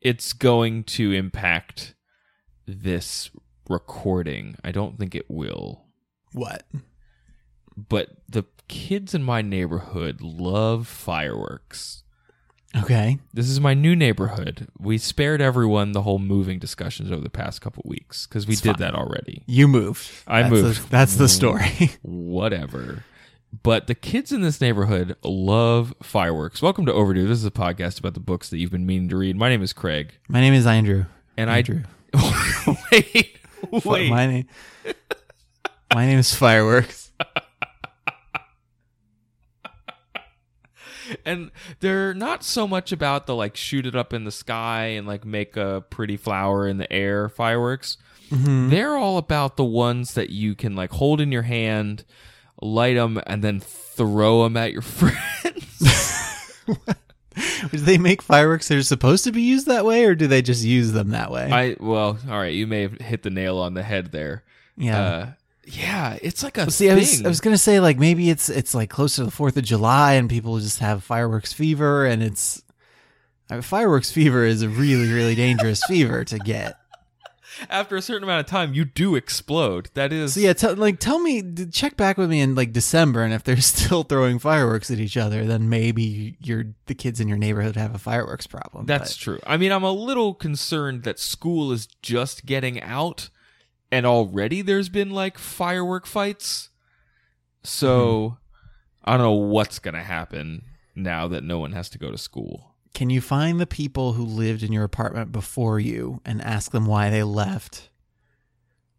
It's going to impact this recording. I don't think it will. What? But the kids in my neighborhood love fireworks. Okay. This is my new neighborhood. We spared everyone the whole moving discussions over the past couple weeks because we It's did fine. that already. You moved. I That's moved. The, that's the story. Whatever. But the kids in this neighborhood love fireworks. Welcome to Overdue. This is a podcast about the books that you've been meaning to read. My name is Craig, My name is Andrew. and Andrew. I wait, wait. My name. My name is Fireworks. and they're not so much about the like shoot it up in the sky and like make a pretty flower in the air fireworks. Mm-hmm. They're all about the ones that you can like hold in your hand, light them, and then throw them at your friends. Do they make fireworks that are supposed to be used that way, or do they just use them that way? I well, all right, you may have hit the nail on the head there. yeah. Uh, yeah, it's like a Well, see, thing. I was I was gonna say like maybe it's it's like close to the Fourth of July and people just have fireworks fever and it's I mean, fireworks fever is a really really dangerous fever to get. After a certain amount of time, you do explode. That is So yeah, tell like tell me d- check back with me in like December and if they're still throwing fireworks at each other, then maybe you're the kids in your neighborhood have a fireworks problem. That's But- true. I mean, I'm a little concerned that school is just getting out and already there's been like firework fights. So mm-hmm. I don't know what's going to happen now that no one has to go to school. Can you find the people who lived in your apartment before you and ask them why they left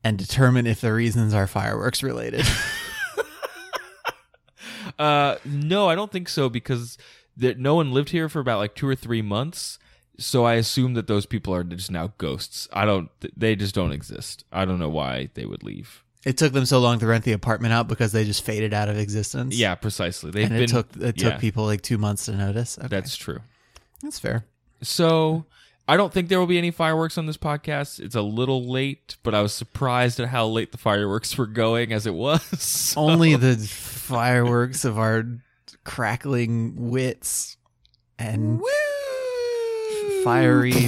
and determine if the reasons are fireworks related? Uh, no, I don't think so because that no one lived here for about like two or three months. So I assume that those people are just now ghosts. I don't. They just don't exist. I don't know why they would leave. It took them so long to rent the apartment out because they just faded out of existence. Yeah, precisely. They've and been. it took it yeah, people like two months to notice. Okay. That's true. That's fair. So I don't think there will be any fireworks on this podcast. It's a little late, but I was surprised at how late the fireworks were going as it was. Only the fireworks of our crackling wits and fiery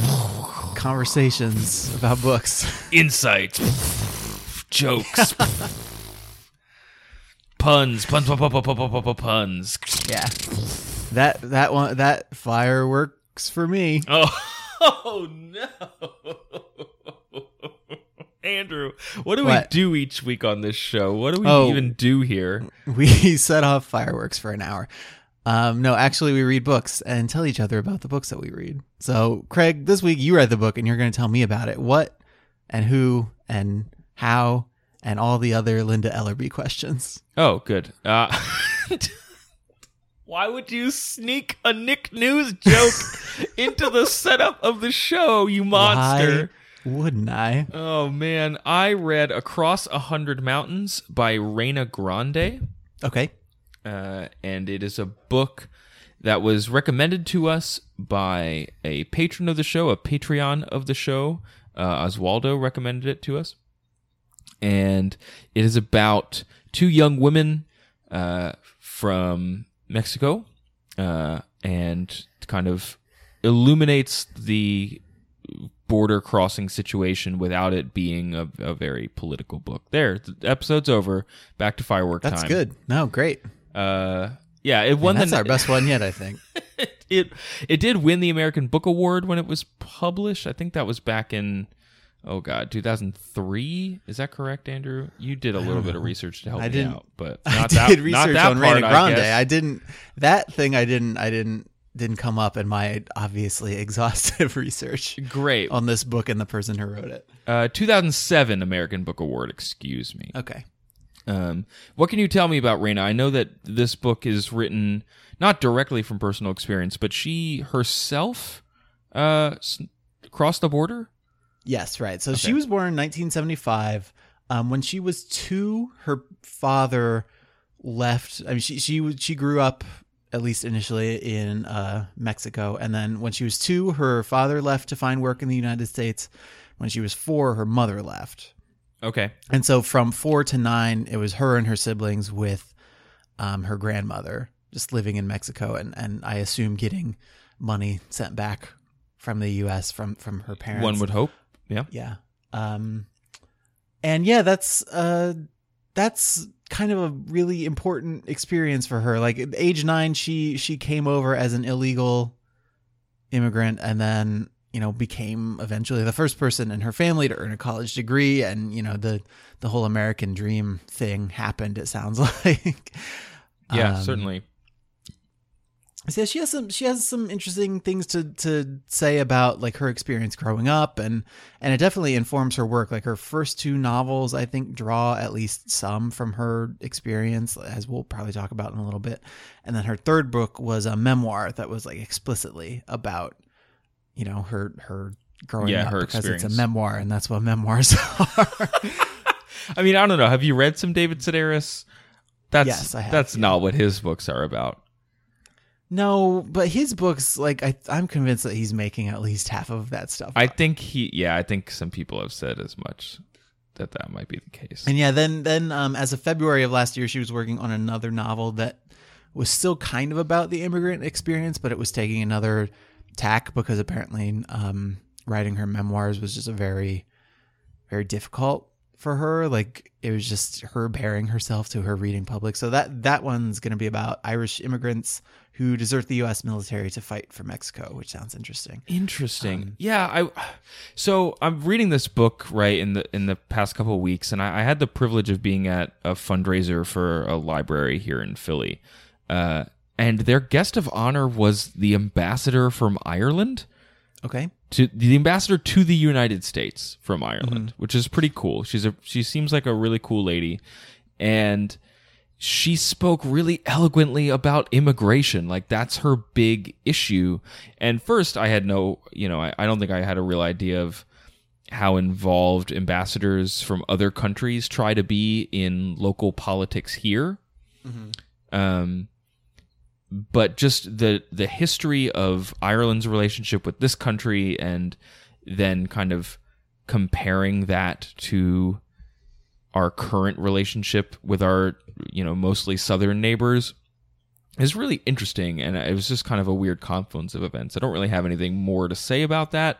conversations about books. insights, jokes, puns, puns, puns, puns, puns, puns, puns. Yeah, that that one that fireworks for me. Oh, oh no. Andrew, what do What? we do each week on this show? What do we Oh. even do here? We set off fireworks for an hour. Um, no, actually, we read books and tell each other about the books that we read. So, Craig, this week you read the book and you're going to tell me about it. What and who and how and all the other Linda Ellerbee questions. Oh, good. Uh, why would you sneak a Nick News joke into the setup of the show, you monster? Why wouldn't I? Oh man, I read Across a Hundred Mountains by Reyna Grande. Okay. uh, and it is a book that was recommended to us by a patron of the show, a Patreon of the show. Uh, Oswaldo recommended it to us, and it is about two young women uh, from Mexico, uh, and kind of illuminates the border crossing situation without it being a, a very political book. There, the episode's over. Back to firework time. That's time. good. No, great. Uh, yeah, it won And that's the our best one yet, I think. it it did win the American Book Award when it was published. I think that was back in oh god, 2003. Is that correct, Andrew? You did a little bit of research to help I me out, but I not did that, not research that on part, Reyna I Grande. guess. I, didn't that thing I didn't I didn't didn't come up in my obviously exhaustive research Great. on this book and the person who wrote it. Uh, 2007 American Book Award. Excuse me. Okay. Um, what can you tell me about Reyna? I know that this book is written not directly from personal experience, but she herself uh, s- crossed the border. Yes, right. So Okay. she was born in 1975. Um, when she was two, her father left. I mean, she she she grew up at least initially in uh, Mexico, and then when she was two, her father left to find work in the United States. When she was four, her mother left, Okay. and so from four to nine, it was her and her siblings with um, her grandmother just living in Mexico, and and I assume getting money sent back from the U.S. from from her parents. One would hope. Yeah. Yeah. Um and yeah, that's uh that's kind of a really important experience for her. Like at age 9 she she came over as an illegal immigrant and then, you know, became eventually the first person in her family to earn a college degree and, you know, the the whole American dream thing happened it sounds like. Yeah, Um, certainly. So yeah, she has some she has some interesting things to to say about like her experience growing up and and it definitely informs her work. Like her first two novels I think draw at least some from her experience as we'll probably talk about in a little bit. And then her third book was a memoir that was like explicitly about you know her her growing Yeah, up her because it's a memoir and that's what memoirs are. I mean, I don't know. Have you read some David Sedaris? That's Yes, I have, that's yeah. not what his books are about. No, but his books like I I'm convinced that he's making at least half of that stuff. I up. think he, yeah, I think some people have said as much that that might be the case. And yeah, then then um, as of February of last year, she was working on another novel that was still kind of about the immigrant experience, but it was taking another tack because apparently um, writing her memoirs was just a very, very difficult for her. Like it was just her bearing herself to her reading public. So that that one's going to be about Irish immigrants who desert the U.S. military to fight for Mexico, which sounds interesting. Interesting. Um, yeah, I. So I'm reading this book right in the in the past couple of weeks, and I, I had the privilege of being at a fundraiser for a library here in Philly, uh, and their guest of honor was the ambassador from Ireland Okay. to the ambassador to the United States from Ireland, which is pretty cool. She's a she seems like a really cool lady, and she spoke really eloquently about immigration. Like that's her big issue. And first, I had no, you know, I, I don't think I had a real idea of how involved ambassadors from other countries try to be in local politics here. Um, but just the the history of Ireland's relationship with this country and then kind of comparing that to our current relationship with our you know mostly southern neighbors is really interesting and it was just kind of a weird confluence of events. I don't really have anything more to say about that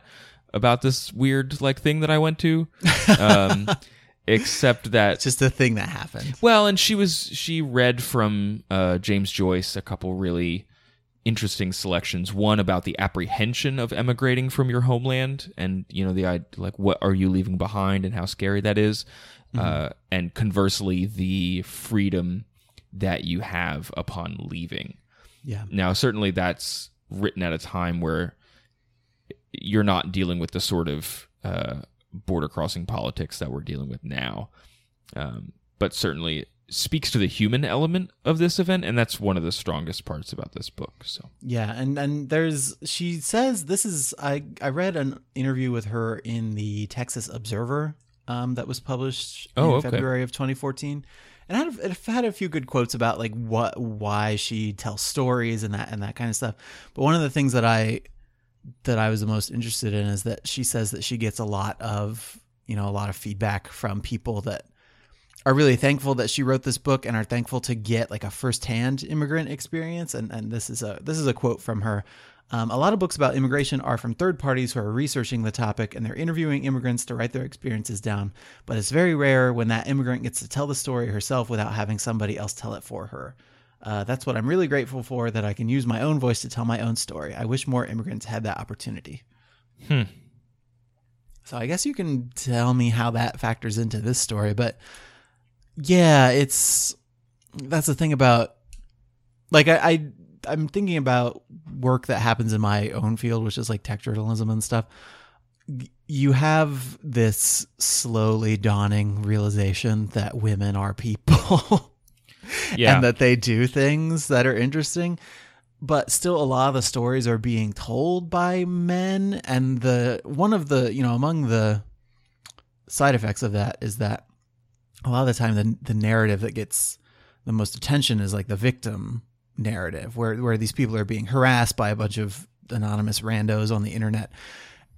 about this weird like thing that I went to um except that It's just a thing that happened. well, and she was she read from uh, James Joyce a couple really interesting selections. One about the apprehension of emigrating from your homeland, and you know the like what are you leaving behind, and how scary that is. Uh, and conversely, the freedom that you have upon leaving. Yeah. Now, certainly, that's written at a time where you're not dealing with the sort of uh, border crossing politics that we're dealing with now, um, but certainly speaks to the human element of this event, and that's one of the strongest parts about this book. So, Yeah, and and there's she says this is I I read an interview with her in the Texas Observer um, that was published Oh, in okay. February of 2014, and I had, had a few good quotes about like what why she tells stories and that and that kind of stuff. But one of the things that I that I was the most interested in is that she says that she gets a lot of you know a lot of feedback from people that are really thankful that she wrote this book and are thankful to get like a firsthand immigrant experience. And and this is a this is a quote from her. Um, a lot of books about immigration are from third parties who are researching the topic and they're interviewing immigrants to write their experiences down. But it's very rare when that immigrant gets to tell the story herself without having somebody else tell it for her. Uh, that's what I'm really grateful for that I can use my own voice to tell my own story. I wish more immigrants had that opportunity. Hmm. So I guess you can tell me how that factors into this story, but yeah, it's that's the thing about like I, I I'm thinking about work that happens in my own field, which is like tech journalism and stuff. you have this slowly dawning realization that women are people Yeah. and that they do things that are interesting but still a lot of the stories are being told by men and the one of the you know among the side effects of that is that a lot of the time the the narrative that gets the most attention is like the victim narrative where where these people are being harassed by a bunch of anonymous randos on the internet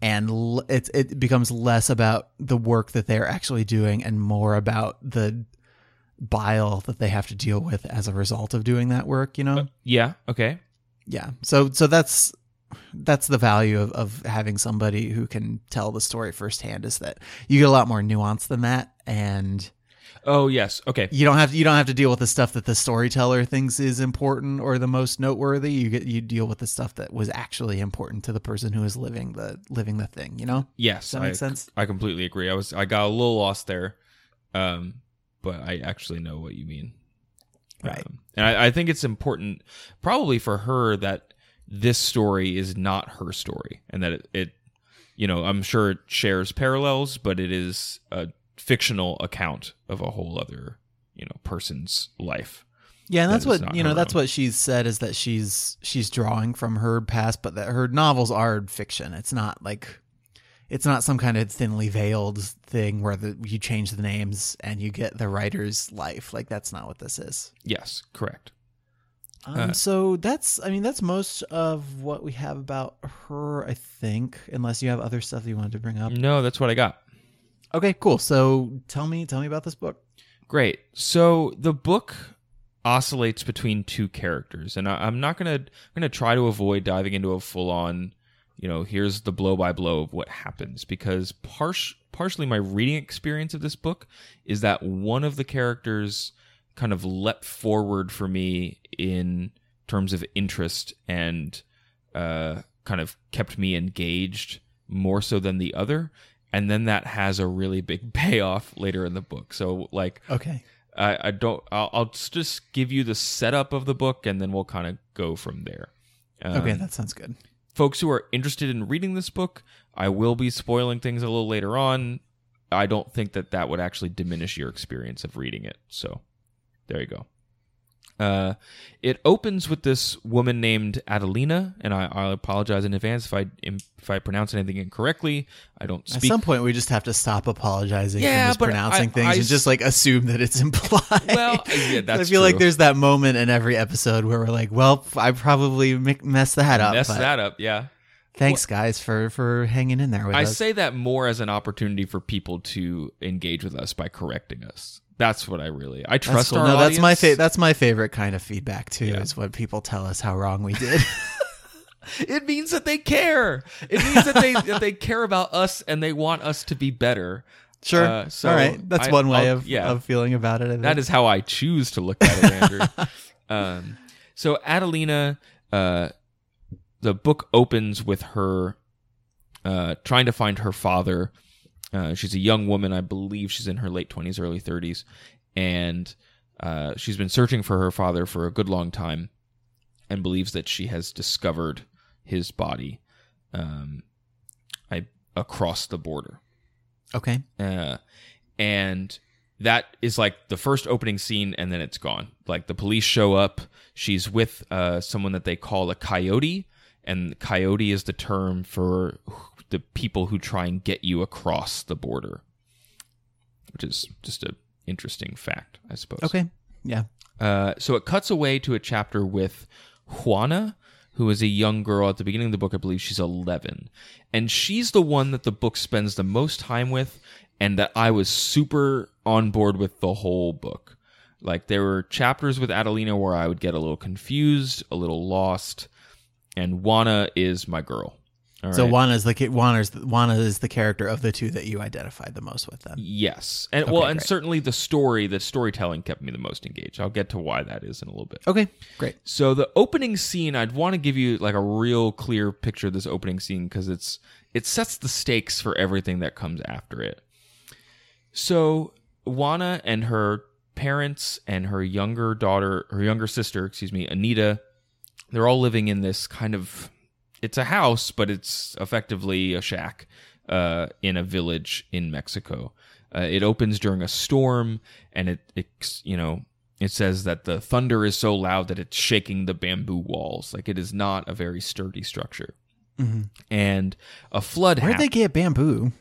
and l- it it becomes less about the work that they're actually doing and more about the bile that they have to deal with as a result of doing that work you know uh, yeah. Okay. yeah so so that's that's the value of, of having somebody who can tell the story firsthand is that you get a lot more nuance than that and Oh yes. Okay. you don't have you don't have to deal with the stuff that the storyteller thinks is important or the most noteworthy you get you deal with the stuff that was actually important to the person who is living the living the thing you know Yes. that makes sense? I completely agree. I was I got a little lost there, um, but I actually know what you mean. Right. Um, and I, I think it's important, probably for her, that this story is not her story, and that it, it, you know, I'm sure it shares parallels, but it is a fictional account of a whole other, you know, person's life. Yeah, and that's is what you know. That's own. what she's said is that she's she's drawing from her past, but that her novels are fiction. It's not like it's not some kind of thinly veiled thing where the, you change the names and you get the writer's life. Like that's not what this is. Yes, correct. Um, Uh, so that's I mean that's most of what we have about her. I think, unless you have other stuff you wanted to bring up. No, that's what I got. Okay, cool. So tell me tell me about this book. Great. So the book oscillates between two characters, and I, I'm not gonna I'm gonna try to avoid diving into a full on, you know, here's the blow by blow of what happens because partially partially my reading experience of this book is that one of the characters kind of leapt forward for me in terms of interest and uh, kind of kept me engaged more so than the other. And then that has a really big payoff later in the book. So, like, Okay. I, I don't, I'll, I'll just give you the setup of the book and then we'll kind of go from there. Um, Okay, that sounds good. folks who are interested in reading this book, I will be spoiling things a little later on. I don't think that that would actually diminish your experience of reading it. So there you go. Uh, it opens with this woman named Adelina, and I, I apologize in advance if I if I pronounce anything incorrectly. I don't At some point, we just have to stop apologizing Yeah, for but mispronouncing I- things I and just like assume that it's implied. Well, yeah, that's I feel like there's that moment in every episode where we're like, "Well, I probably messed that up." mess but that up. Yeah, Thanks, guys, for for hanging in there with I us. say that more as an opportunity for people to engage with us by correcting us. That's what I really I that's trust cool. our No, that's my audience. fa- that's my favorite kind of feedback too. Yeah. Is when people tell us how wrong we did. It means that they care. It means that they that they care about us and they want us to be better. sure. Uh, so All right. That's I- one way I'll- of yeah. of feeling about it. I That think. is how I choose to look at it, Andrew. um, so Adelina, uh, the book opens with her uh, trying to find her father. Uh, she's a young woman, I believe she's in her late twenties, early thirties, and uh, she's been searching for her father for a good long time, and believes that she has discovered his body, um, I across the border. Okay. uh, and that is like the first opening scene and then it's gone. Like the police show up. She's with uh, someone that they call a coyote. And coyote is the term for the people who try and get you across the border which is just a interesting fact i suppose Okay. Yeah. uh, so it cuts away to a chapter with Juana, who is a young girl at the beginning of the book. I believe she's 11. And she's the one that the book spends the most time with, and that I was super on board with the whole book. Like, there were chapters with Adelina where I would get a little confused, a little lost, and Juana is my girl. All So right? Juana's the Juana's Juana is the character of the two that you identified the most with. them. Yes. And well, and great. certainly the story, the storytelling kept me the most engaged. I'll get to why that is in a little bit. Okay. Great. So the opening scene, I'd want to give you like a real clear picture of this opening scene because it's it sets the stakes for everything that comes after it. So Juana and her parents and her younger daughter, her younger sister, excuse me, Anita, they're all living in this kind of it's a house, but it's effectively a shack uh, in a village in Mexico. Uh, it opens during a storm, and it, it you know it says that the thunder is so loud that it's shaking the bamboo walls. Like it is not a very sturdy structure. And a flood. Where'd hap- they get bamboo?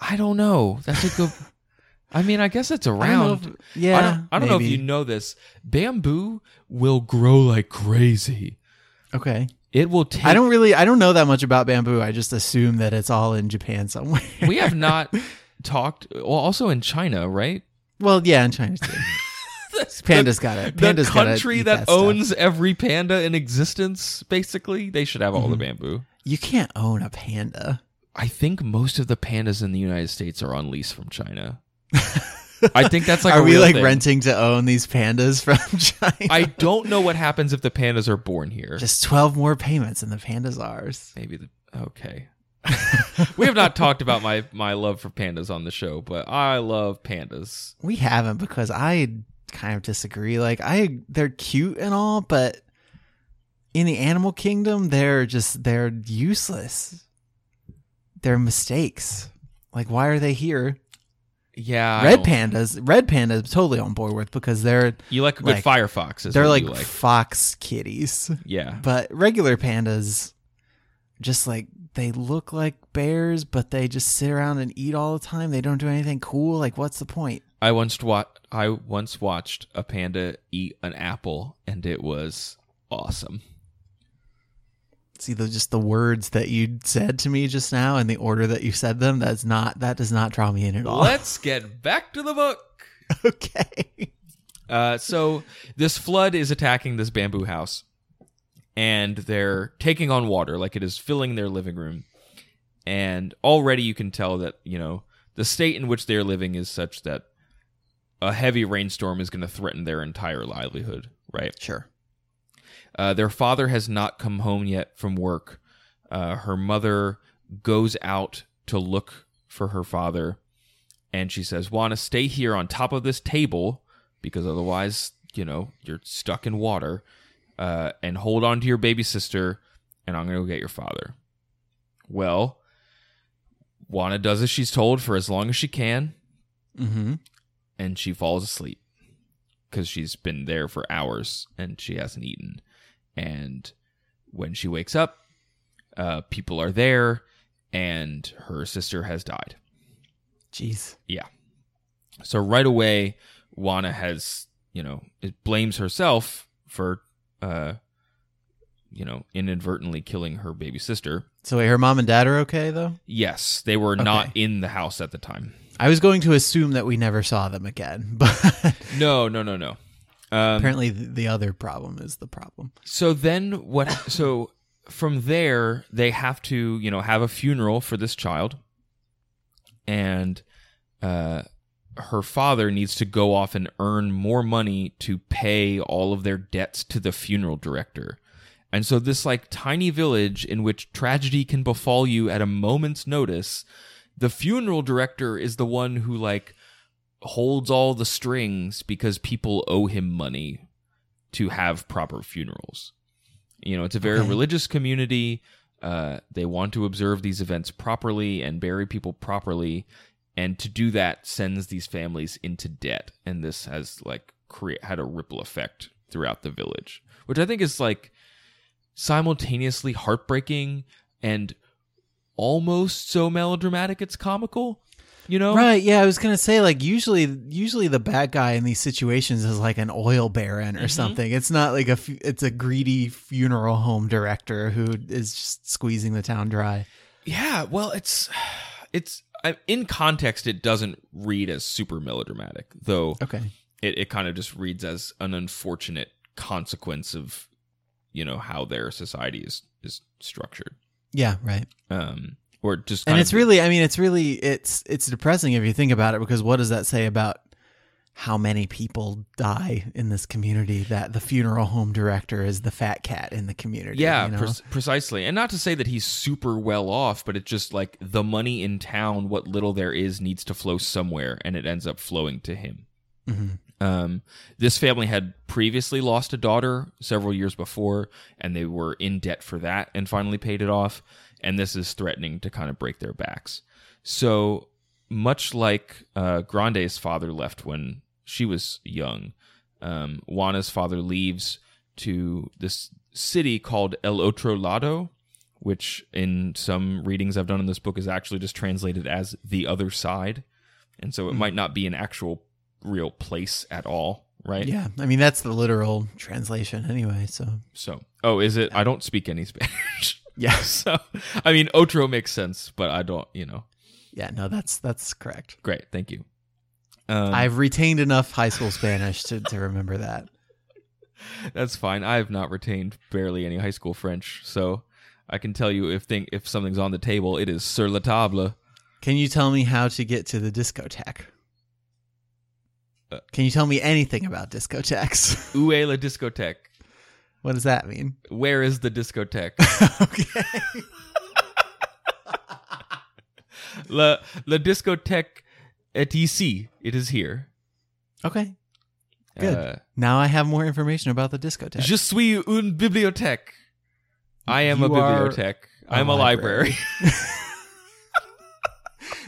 I don't know. That's a good. I mean, I guess it's I around. if- yeah, I don't, I don't know if you know this. Bamboo will grow like crazy. Okay. It will take. I don't really I don't know that much about bamboo. I just assume that it's all in Japan somewhere. we have not talked. Well, also in China, right? well, yeah, in China too. Panda's got it. The Panda's gotta country that, stuff. owns every panda in existence, basically, they should have all the Mm-hmm. bamboo. You can't own a panda. I think most of the pandas in the United States are on lease from China. I think that's like. Are we like thing. renting to own these pandas from China? I don't know what happens if the pandas are born here. just 12 more payments and the panda's ours. Maybe the okay. we have not talked about my my love for pandas on the show, but I love pandas. We haven't because I kind of disagree. Like I they're cute and all, but in the animal kingdom they're just they're useless. They're mistakes. Like why are they here? Yeah, red pandas, red pandas, totally on board with because they're You like a good like- firefox? Is they're like, like. fox kitties. yeah. But regular pandas, just like they look like bears, but they just sit around and eat all the time. They don't do anything cool. Like, what's the point? I once wa- I once watched a panda eat an apple, and it was awesome. See, the just the words that you said to me just now and the order that you said them. That's not that does not draw me in at all. Let's get back to the book. okay. Uh, so this flood is attacking this bamboo house, and they're taking on water, like it is filling their living room. And already you can tell that you know the state in which they are living is such that a heavy rainstorm is going to threaten their entire livelihood. Right? Sure. Uh, their father has not come home yet from work. Uh, her mother goes out to look for her father, and she says, "Want to stay here on top of this table because otherwise, you know, you're stuck in water. Uh, and hold on to your baby sister, and I'm gonna go get your father." Well, Juana does as she's told for as long as she can, Mm-hmm. and she falls asleep because she's been there for hours and she hasn't eaten. And when she wakes up, uh, people are there, and her sister has died. Jeez. Yeah. So right away, Juana has, you know, it blames herself for, uh, you know, inadvertently killing her baby sister. So wait, her mom and dad are okay though. Yes, they were not in the house at the time. I was going to assume that we never saw them again, but No, no, no, no. Um, apparently the, the other problem is the problem. So then what so from there they have to, you know, have a funeral for this child. And uh her father needs to go off and earn more money to pay all of their debts to the funeral director. And so this like tiny village in which tragedy can befall you at a moment's notice, the funeral director is the one who like holds all the strings because people owe him money to have proper funerals. You know, it's a very Okay. religious community. Uh, they want to observe these events properly and bury people properly, and to do that sends these families into debt. And this has like create had a ripple effect throughout the village, which I think is like simultaneously heartbreaking and almost so melodramatic it's comical. You know, Right, yeah, I was gonna say like usually, usually the bad guy in these situations is like an oil baron Mm-hmm. or something. It's not like a, it's a greedy funeral home director who is just squeezing the town dry. Yeah, well, it's it's in context. It doesn't read as super melodramatic, though. Okay, It it kind of just reads as an unfortunate consequence of you know how their society is is structured. yeah, right. Um, or just And it's of- really, I mean, it's really, it's it's depressing if you think about it because what does that say about how many people die in this community? That the funeral home director is the fat cat in the community. yeah, you know? pre- precisely. And not to say that he's super well off, but it's just like the money in town, what little there is, needs to flow somewhere, and it ends up flowing to him. Mhm. Um, this family had previously lost a daughter several years before, and they were in debt for that and finally paid it off. And this is threatening to kind of break their backs. So much like uh, Grande's father left when she was young, um, Juana's father leaves to this city called El Otro Lado, which in some readings I've done in this book is actually just translated as the other side. And so it might not be an actual real place at all, right? Yeah, I mean that's the literal translation anyway. So So, oh, is it? I don't speak any Spanish. yeah, so, I mean, otro makes sense, but I don't, you know. yeah, no, that's that's correct. Great. Thank you. Um, I've retained enough high school Spanish to, to remember that. That's fine. I have not retained barely any high school French, so I can tell you if thing if something's on the table, it is sur la table. Can you tell me how to get to the discotheque? Uh, Can you tell me anything about discotheques? Où est la discothèque? What does that mean? Where is the discothèque? okay. la la discothèque est ici. It is here. Okay. Good. Uh, Now I have more information about the discotheque. je suis une bibliothèque. I am a You are bibliothèque. I'm a library.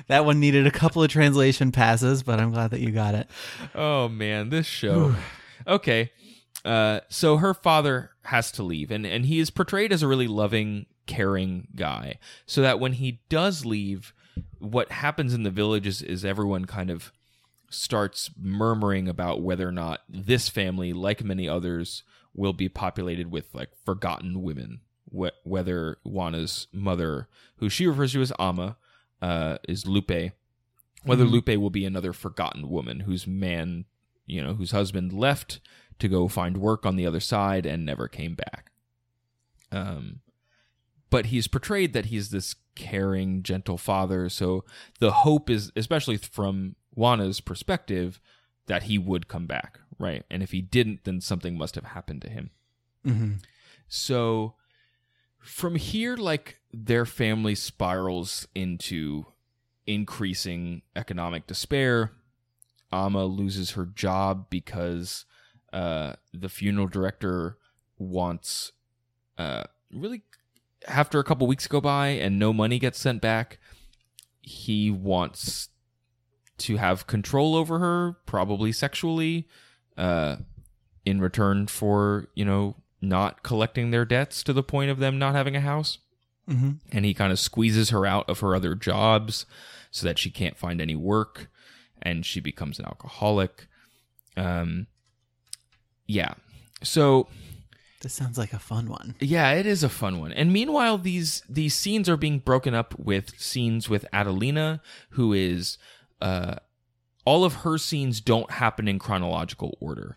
that one needed a couple of translation passes, but I'm glad that you got it. Oh man, this show. okay. Uh so her father has to leave and and he is portrayed as a really loving, caring guy. So that when he does leave, what happens in the village is, is everyone kind of starts murmuring about whether or not this family, like many others, will be populated with like forgotten women. Wh- whether Juana's mother, who she refers to as Ama, uh, is Lupe, whether Mhm. Lupe will be another forgotten woman whose man, you know, whose husband left to go find work on the other side and never came back. Um, but he's portrayed that he's this caring, gentle father. So the hope is, especially from Juana's perspective, that he would come back, right? And if he didn't, then something must have happened to him. hmm So from here, like their family spirals into increasing economic despair. Ama loses her job because uh, the funeral director wants uh, really after a couple weeks go by and no money gets sent back. He wants to have control over her, probably sexually, uh, in return for you know not collecting their debts to the point of them not having a house. hmm And he kind of squeezes her out of her other jobs so that she can't find any work and she becomes an alcoholic. Um, yeah. So This sounds like a fun one. yeah, it is a fun one. And meanwhile, these these scenes are being broken up with scenes with Adelina, who is uh, all of her scenes don't happen in chronological order.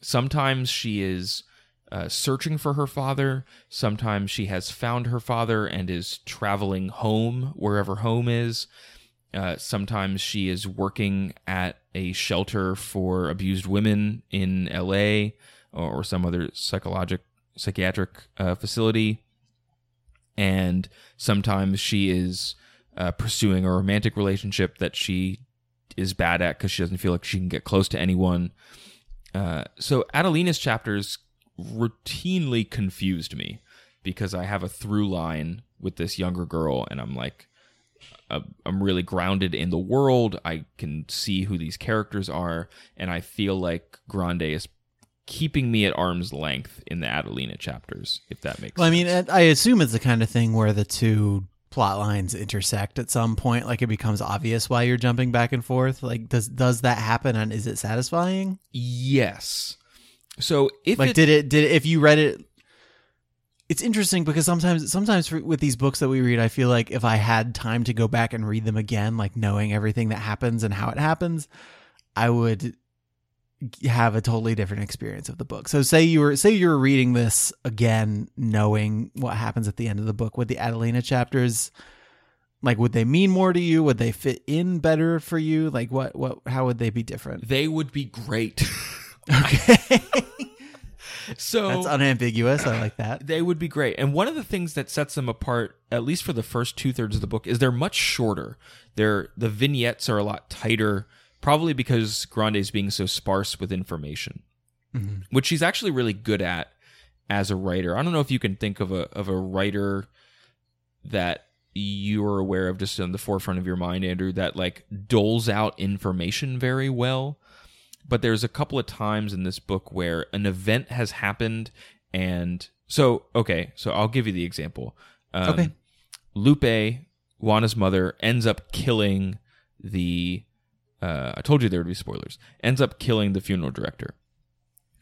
Sometimes she is uh, searching for her father. Sometimes she has found her father and is traveling home wherever home is. Uh, sometimes she is working at a shelter for abused women in L.A. or, or some other psychologic psychiatric uh, facility, and sometimes she is uh, pursuing a romantic relationship that she is bad at because she doesn't feel like she can get close to anyone. Uh, so Adelina's chapters routinely confused me because I have a through line with this younger girl, and I'm like, Uh, I'm really grounded in the world. I can see who these characters are, and I feel like Grande is keeping me at arm's length in the Adelina chapters, if that makes Well, I mean, I assume it's the kind of thing where the two plot lines intersect at some point. Like it becomes obvious why you're jumping back and forth. Like, does does that happen? And is it satisfying? yes. So if like, it, did it? Did if you read it? It's interesting because sometimes, sometimes for, with these books that we read, I feel like if I had time to go back and read them again, like knowing everything that happens and how it happens, I would have a totally different experience of the book. So say you were say you were reading this again knowing what happens at the end of the book with the Adelina chapters like would they mean more to you? Would they fit in better for you? Like what what how would they be different? they would be great. Okay. so That's unambiguous. I like that. they would be great. And one of the things that sets them apart, at least for the first two thirds of the book, is they're much shorter. They're the vignettes are a lot tighter, probably because Grande's being so sparse with information, Mhm. which she's actually really good at as a writer. I don't know if you can think of a of a writer that you're aware of just on the forefront of your mind, Andrew, that like doles out information very well. But there's a couple of times in this book where an event has happened, and so okay, so I'll give you the example. Um, Okay. Lupe, Juana's mother, ends up killing the. Uh, I told you there would be spoilers. Ends up killing the funeral director.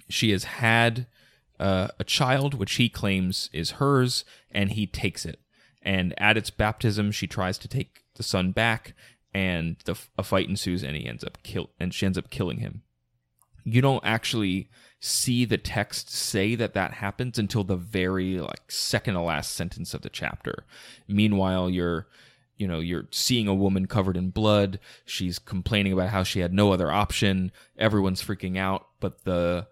She has had uh, a child, which he claims is hers, and he takes it. And at its baptism, she tries to take the son back, and the, a fight ensues, and he ends up kill, and she ends up killing him. You don't actually see the text say that that happens until the very like second to last sentence of the chapter. Meanwhile, you're you know you're seeing a woman covered in blood. She's complaining about how she had no other option. Everyone's freaking out but the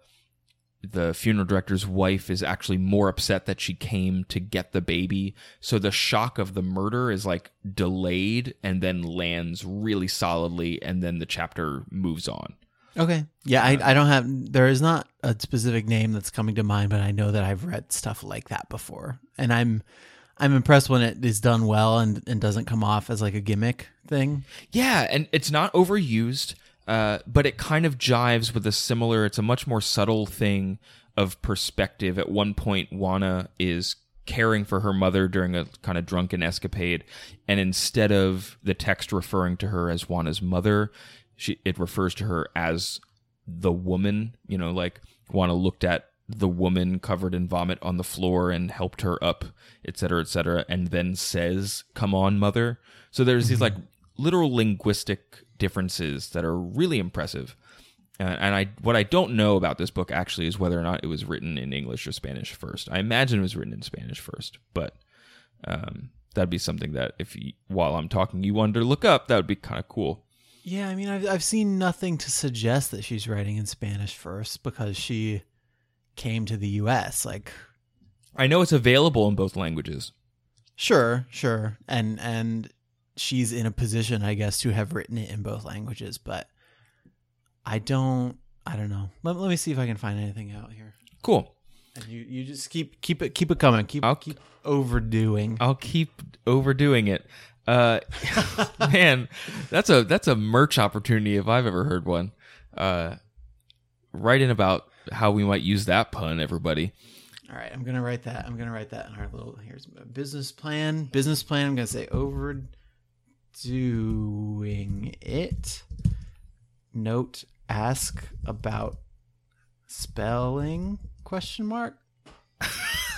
the funeral director's wife is actually more upset that she came to get the baby. So the shock of the murder is like delayed and then lands really solidly and then the chapter moves on Okay. Yeah, I, I don't have. There is not a specific name that's coming to mind, but I know that I've read stuff like that before, and I'm I'm impressed when it is done well and and doesn't come off as like a gimmick thing. Yeah, and it's not overused, uh, but it kind of jives with a similar. It's a much more subtle thing of perspective. At one point, Juana is caring for her mother during a kind of drunken escapade, and instead of the text referring to her as Juana's mother, she it refers to her as the woman. You know, like Juana looked at the woman covered in vomit on the floor and helped her up, et cetera, et cetera, and then says, Come on, mother. So there's these like literal linguistic differences that are really impressive. Uh, and I, what I don't know about this book actually is whether or not it was written in English or Spanish first. I imagine it was written in Spanish first, but um, that'd be something that if you, while I'm talking you wanted to look up, that would be kind of cool. Yeah, I mean, I've I've seen nothing to suggest that she's writing in Spanish first because she came to the U.S. Like, I know it's available in both languages. sure, sure, and and she's in a position, I guess, to have written it in both languages, but I don't. I don't know. Let, let me see if I can find anything out here. Cool. And you, you just keep keep it keep it coming. Keep I'll- keep overdoing. I'll keep overdoing it. Uh, man, that's a that's a merch opportunity if I've ever heard one. Uh, write in about how we might use that pun, everybody. All right, I'm gonna write that. I'm gonna write that in our little here's business plan. Business plan. I'm gonna say overdoing it. Note: Ask about spelling? Question mark.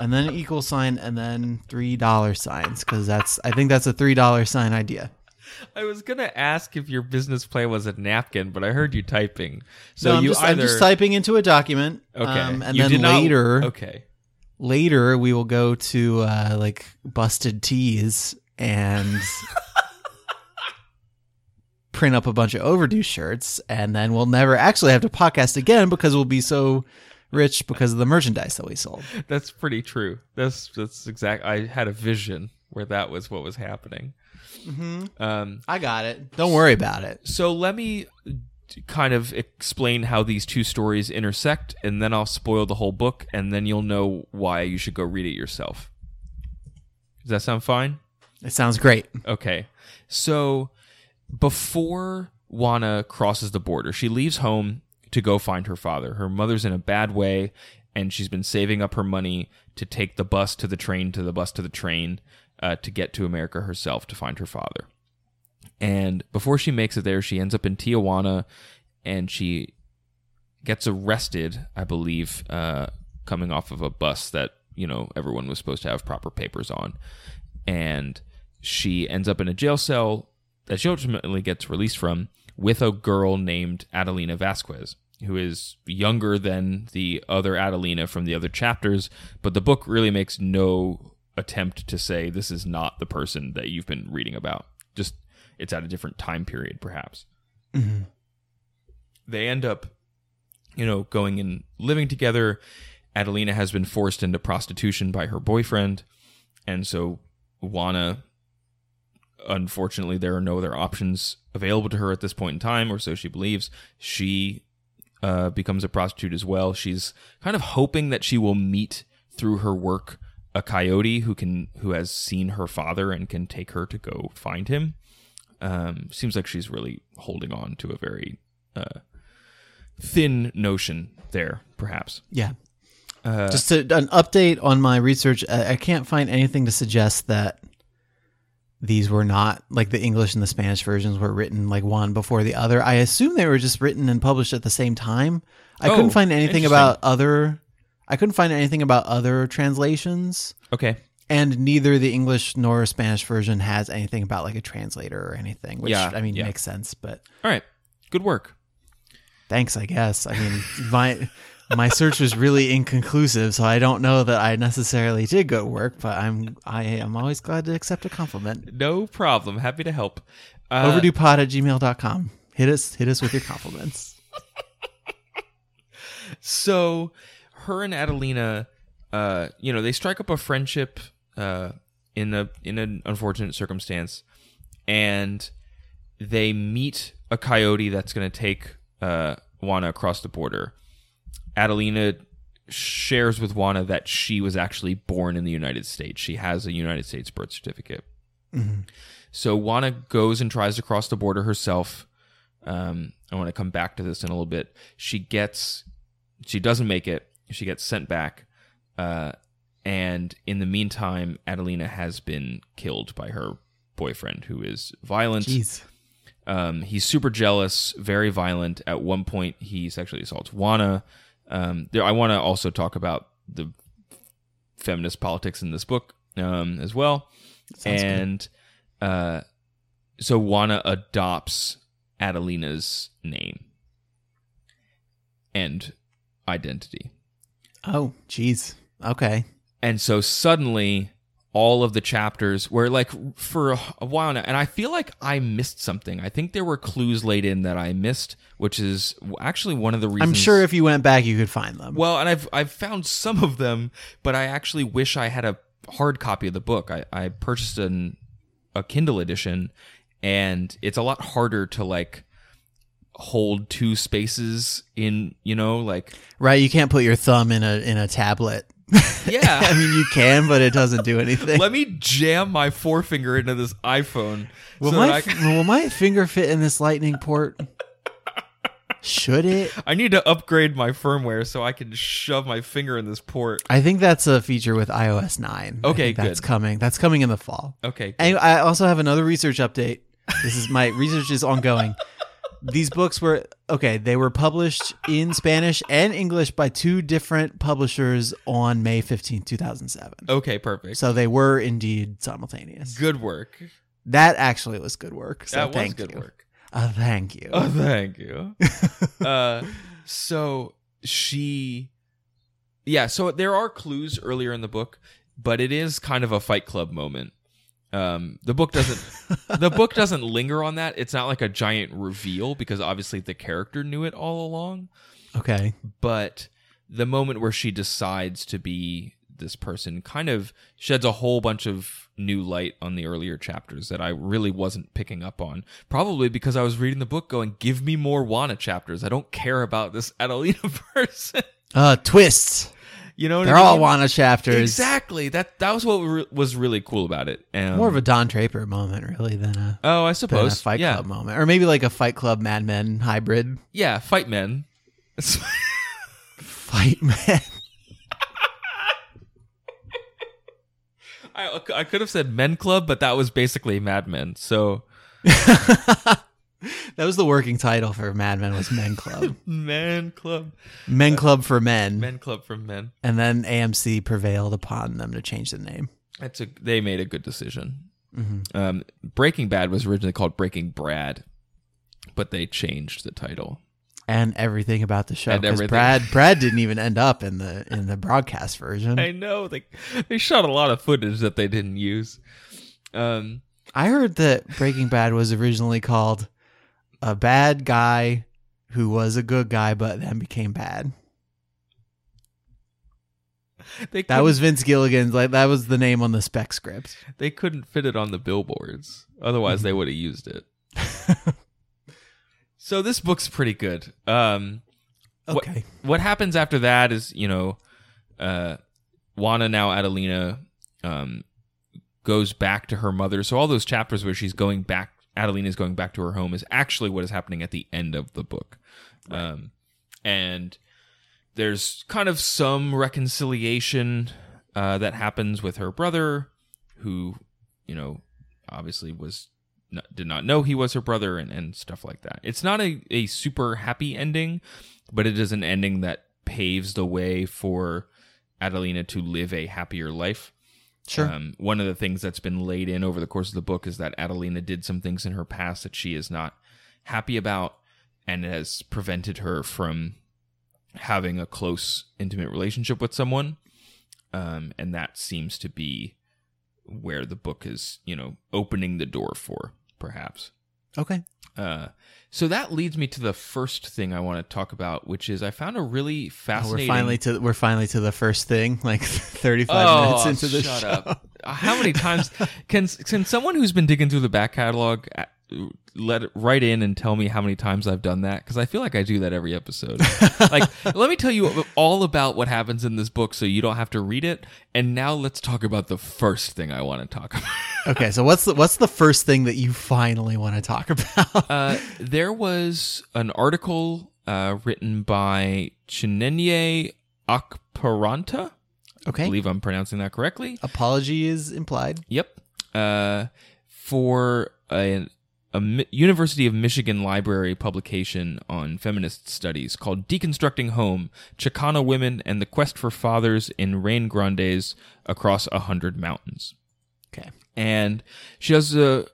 and then an equal sign, and then three dollar signs because that's I think that's a three dollar sign idea. I was gonna ask if your business plan was a napkin, but I heard you typing. So So I'm, you just, either I'm just typing into a document. okay, um, and You then did not- later, okay, later we will go to uh like busted tees and print up a bunch of overdue shirts and then we'll never actually have to podcast again because we'll be so rich because of the merchandise that we sold that's pretty true. That's that's exact. I had a vision where that was what was happening. mm-hmm. Um, i got it don't worry about it So let me kind of explain how these two stories intersect, and then I'll spoil the whole book, and then you'll know why you should go read it yourself. Does that sound fine? it sounds great Okay. So before Juana crosses the border, she leaves home to go find her father. Her mother's in a bad way, and she's been saving up her money to take the bus to the train, to the bus to the train, uh, to get to America herself to find her father. And before she makes it there, she ends up in Tijuana, and she gets arrested, I believe, uh, coming off of a bus that you know everyone was supposed to have proper papers on, and she ends up in a jail cell that she ultimately gets released from with a girl named Adelina Vasquez, who is younger than the other Adelina from the other chapters, but the book really makes no attempt to say this is not the person that you've been reading about. Just it's at a different time period, perhaps. Mm-hmm. They end up, you know, going and living together. Adelina has been forced into prostitution by her boyfriend, and so Juana unfortunately there are no other options available to her at this point in time or so she believes she uh, becomes a prostitute as well she's kind of hoping that she will meet through her work a coyote who can who has seen her father and can take her to go find him. Um, seems like she's really holding on to a very uh, thin notion there, perhaps. Yeah. Just to, an update on my research, I, I can't find anything to suggest that these were not like the English and the Spanish versions were written like one before the other. I assume they were just written and published at the same time. I Oh, couldn't find anything about other. I couldn't find anything about other translations, Okay. and neither the English nor Spanish version has anything about like a translator or anything. Which Yeah, I mean yeah. makes sense, but All right. Good work. thanks, I guess. I mean my. My search was really inconclusive, so I don't know that I necessarily did good work. But I'm I am always glad to accept a compliment. No problem. Happy to help. Uh, overduepod at gmail.com. Hit us hit us with your compliments. So, her and Adelina, uh, you know, they strike up a friendship uh, in a in an unfortunate circumstance, and they meet a coyote that's going to take uh, Juana across the border. Adelina shares with Juana that she was actually born in the United States. She has a United States birth certificate. So Juana goes and tries to cross the border herself. Um, I want to come back to this in a little bit. She gets, she doesn't make it. She gets sent back. Uh, and in the meantime, Adelina has been killed by her boyfriend, who is violent. Jeez. Um, he's super jealous, very violent. At one point, he sexually assaults Juana. Um, there, I want to also talk about the feminist politics in this book um, as well. Sounds and uh, so Juana adopts Adelina's name and identity. Oh, jeez. Okay. And so suddenly all of the chapters where like for a, a while now and I feel like I missed something. I think there were clues laid in that I missed, which is actually one of the reasons I'm sure if you went back you could find them. Well, and I've I've found some of them, but I actually wish I had a hard copy of the book. I, I purchased an a Kindle edition and it's a lot harder to like hold two spaces in, you know, like right, you can't put your thumb in a in a tablet. I mean, you can, but it doesn't do anything. Let me jam my forefinger into this iPhone will, so my, that I, f- can, will my finger fit in this lightning port? Should it? I need to upgrade my firmware so I can shove my finger in this port. I think that's a feature with iOS 9. Okay, that's coming. That's coming in the fall. Okay. And I also have another research update. This is my research is ongoing. These books were okay, they were published in Spanish and English by two different publishers on May 15th, 2007. Okay, perfect. So they were indeed simultaneous. Good work. That actually was good work. So that was good you. work. Uh, thank you. Oh, thank you. uh, so she, yeah. So there are clues earlier in the book, but it is kind of a Fight Club moment. Um, the book doesn't. the book doesn't linger on that. It's not like a giant reveal because obviously the character knew it all along. okay. But the moment where she decides to be this person kind of sheds a whole bunch of new light on the earlier chapters that I really wasn't picking up on. Probably because I was reading the book going, give me more Juana chapters. I don't care about this Adelina person. Uh twists. You know what They're I all mean? Juana chapters. Exactly. That that was what re- was really cool about it. Um, More of a Don Draper moment really than a oh, I than a suppose. Fight yeah. Club moment. Or maybe like a Fight Club Mad Men hybrid. Yeah, fight men. Fight Men. I, I could have said men club, but that was basically Mad Men. So that was the working title for Mad Men was Men Club. men club, Men Club for Men. men club from men. And then AMC prevailed upon them to change the name. That's a they made a good decision. Mm-hmm. Um, Breaking Bad was originally called Breaking Brad, but they changed the title. And everything about the show. Because. Brad Brad didn't even end up in the in the broadcast version. I know they they shot a lot of footage that they didn't use. Um, I heard that Breaking Bad was originally called a bad guy who was a good guy but then became bad. they That was Vince Gilligan's like that was the name on the spec script. they couldn't fit it on the billboards. Otherwise, they would have used it. so this book's pretty good. Um, What- Okay. what happens after that is you know uh Juana now Adelina um, goes back to her mother. So all those chapters where she's going back, Adelina is going back to her home, is actually what is happening at the end of the book. Um, and there's kind of some reconciliation uh, that happens with her brother, who, you know, obviously was not, did not know he was her brother and, and stuff like that. It's not a, a super happy ending, but it is an ending that paves the way for Adelina to live a happier life. Sure. Um, one of the things that's been laid in over the course of the book is that Adelina did some things in her past that she is not happy about and has prevented her from having a close, intimate relationship with someone. Um, and that seems to be where the book is, you know, opening the door for, perhaps. Okay. Uh, so that leads me to the first thing I want to talk about, which is I found a really Oh, we're finally to we're finally to the first thing, like 35 Oh, minutes into the shut show. up. How many times can can someone who's been digging through the back catalog let it write in and tell me how many times I've done that? Because I feel like I do that every episode. like, let me tell you all about what happens in this book, so you don't have to read it. And now let's talk about the first thing I want to talk about. Okay, so what's the what's the first thing that you finally want to talk about? Uh, there was an article uh, written by Chinenye Akparanta. I Okay. believe I'm pronouncing that correctly. Apology is implied. Yep. Uh, for a, a Mi- University of Michigan library publication on feminist studies called Deconstructing Home Chicana Women and the Quest for Fathers in Reyna Grande's Across a Hundred Mountains. Okay. And she does a.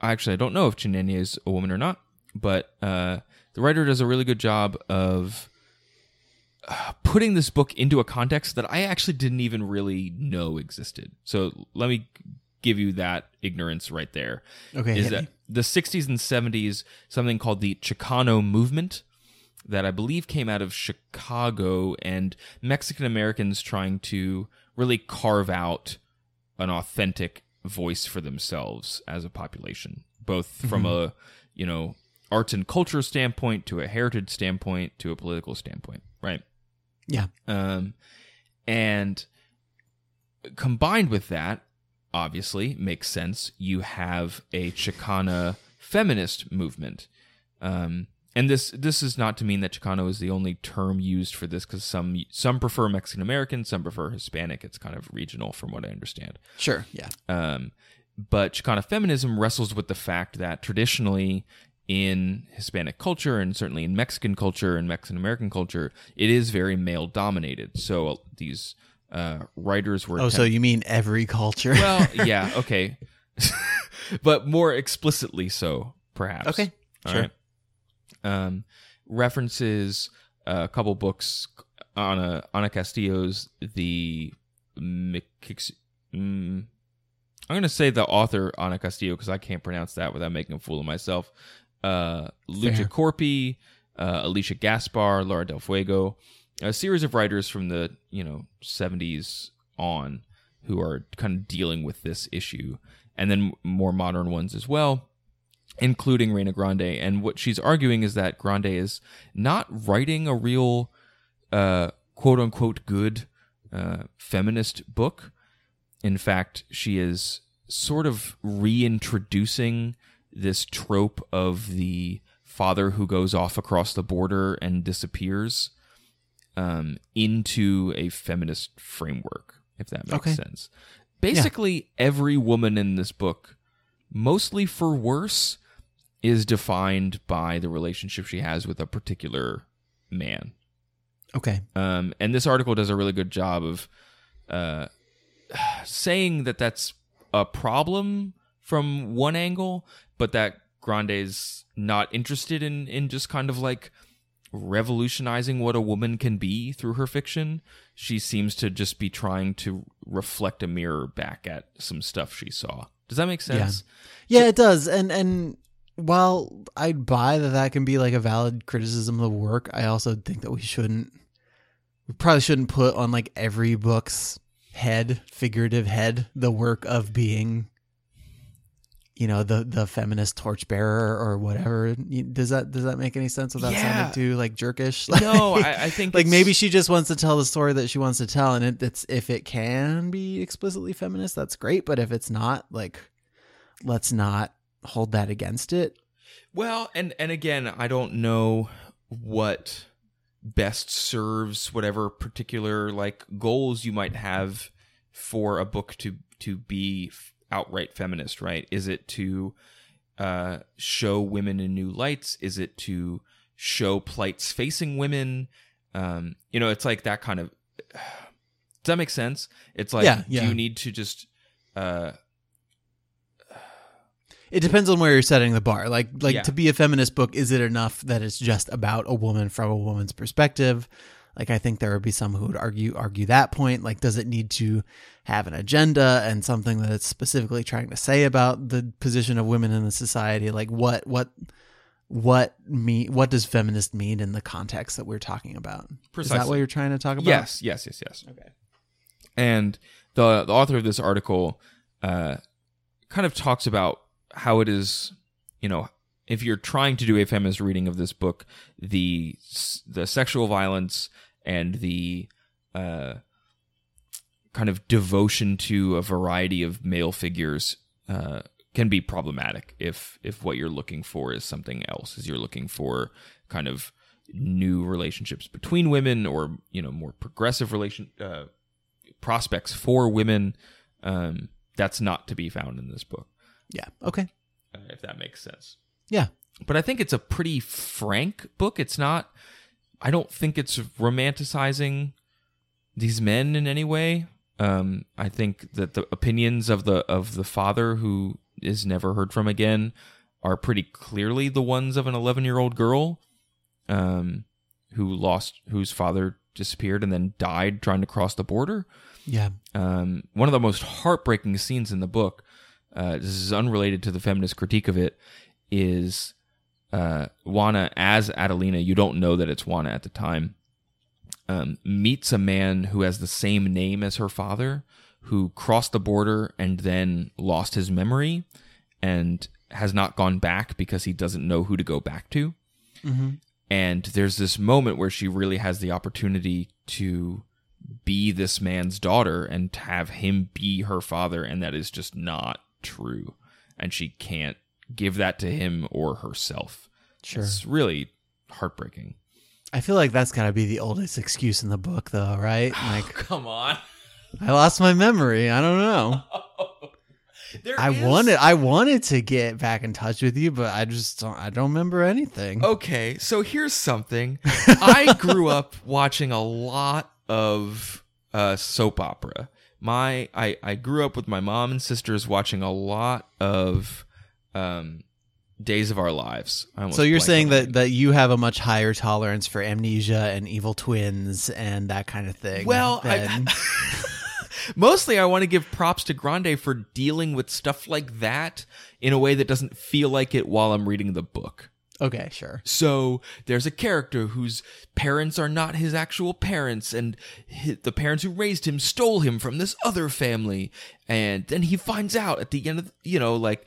Actually, I don't know if Chinenye is a woman or not, but uh, the writer does a really good job of uh, putting this book into a context that I actually didn't even really know existed. So let me give you that ignorance right there. Okay, Is that me. The 60s and 70s, something called the Chicano movement that I believe came out of Chicago and Mexican Americans trying to really carve out an authentic voice for themselves as a population, both from a, you know, arts and culture standpoint to a heritage standpoint to a political standpoint, right? Yeah. Um, and combined with that, obviously makes sense. You have a Chicana feminist movement. Um, and this this is not to mean that Chicano is the only term used for this because some some prefer Mexican American, some prefer Hispanic. It's kind of regional, from what I understand. Sure. Yeah. Um, but Chicana feminism wrestles with the fact that traditionally in Hispanic culture and certainly in Mexican culture and Mexican American culture, it is very male dominated. So these uh, writers were Oh, so you mean every culture? well, yeah, okay, but more explicitly so, perhaps. Okay, All sure. right. Um, references a couple books Ana Ana Castillo's the mm, I'm gonna say the author Ana Castillo because I can't pronounce that without making a fool of myself. Uh, Lucha Fair. Corpi, uh, Alicia Gaspar, Laura Del Fuego, a series of writers from the you know 70s on who are kind of dealing with this issue, and then more modern ones as well, including Reyna Grande. And what she's arguing is that Grande is not writing a real uh, quote unquote good uh, feminist book. In fact, she is sort of reintroducing this trope of the father who goes off across the border and disappears um, into a feminist framework, if that makes Okay. sense. Basically, every woman in this book, mostly for worse, is defined by the relationship she has with a particular man. okay. Um, and this article does a really good job of uh, saying that that's a problem from one angle, but that Grande's not interested in in just kind of like revolutionizing what a woman can be through her fiction. She seems to just be trying to reflect a mirror back at some stuff she saw. Does that make sense? Yeah, it does. And and while I'd buy that that can be like a valid criticism of the work, I also think that we shouldn't we probably shouldn't put on like every book's head, figurative head, the work of being you know the the feminist torchbearer or whatever. Does that does that make any sense without Yeah. sounding too like jerkish? No, Like- I, I think like maybe she just wants to tell the story that she wants to tell and it, it's if it can be explicitly feminist that's great but if it's not like let's not hold that against it Well, and and again, I don't know what best serves whatever particular like goals you might have for a book to to be outright feminist, right? Is it to uh show women in new lights? Is it to show plights facing women? Um, you know, it's like that kind of does that make sense? It's like Yeah, yeah. do you need to just uh it depends on where you're setting the bar like like Yeah. to be a feminist book is it enough that it's just about a woman from a woman's perspective like i think there would be some who would argue argue that point like does it need to have an agenda and something that it's specifically trying to say about the position of women in the society like what what what me what does feminist mean in the context that we're talking about? Is that what you're trying to talk about? Yes, yes, yes, yes. okay. And the the author of this article uh, kind of talks about how it is, you know, if you're trying to do a feminist reading of this book, the the sexual violence and the uh, kind of devotion to a variety of male figures uh, can be problematic if if what you're looking for is something else, is you're looking for kind of new relationships between women or you know more progressive relation uh, prospects for women. Um, that's not to be found in this book, yeah okay uh, if that makes sense. yeah But I think it's a pretty frank book. It's not. I don't think it's romanticizing these men in any way. Um, I think that the opinions of the of the father who is never heard from again are pretty clearly the ones of an 11 year old girl um, who lost whose father disappeared and then died trying to cross the border yeah um, one of the most heartbreaking scenes in the book, uh, this is unrelated to the feminist critique of it, is uh, Juana as Adelina. You don't know that it's Juana at the time. Um, meets a man who has the same name as her father, who crossed the border and then lost his memory, and has not gone back because he doesn't know who to go back to. And there's this moment where she really has the opportunity to be this man's daughter and have him be her father, and that is just not true. And she can't give that to him or herself. Sure. It's really heartbreaking. I feel like that's got to be the oldest excuse in the book, though, right? Like, Come on. I lost my memory. I don't know. I is- wanted, I wanted to get back in touch with you, but I just don't. I don't remember anything. Okay, so here's something. I grew up watching a lot of uh, soap opera. My I, I grew up with my mom and sisters watching a lot of um, Days of Our Lives. So you're saying that that you have a much higher tolerance for amnesia and evil twins and that kind of thing. Well, I- Mostly, I want to give props to Grande for dealing with stuff like that in a way that doesn't feel like it while I'm reading the book. okay, sure. So there's a character whose parents are not his actual parents, and the parents who raised him stole him from this other family. And then he finds out at the end of, you know, like